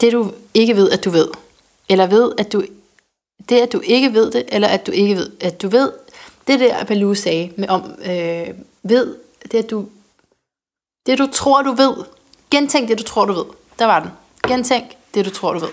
det du ikke ved, at du ved. Eller ved, at du det, at du ikke ved det, eller at du ikke ved, at du ved, det der, Baloo sagde med om, øh, ved, det at du, det du tror, du ved. Gentænk det, du tror, du ved. Der var den. Gentænk det, du tror, du ved.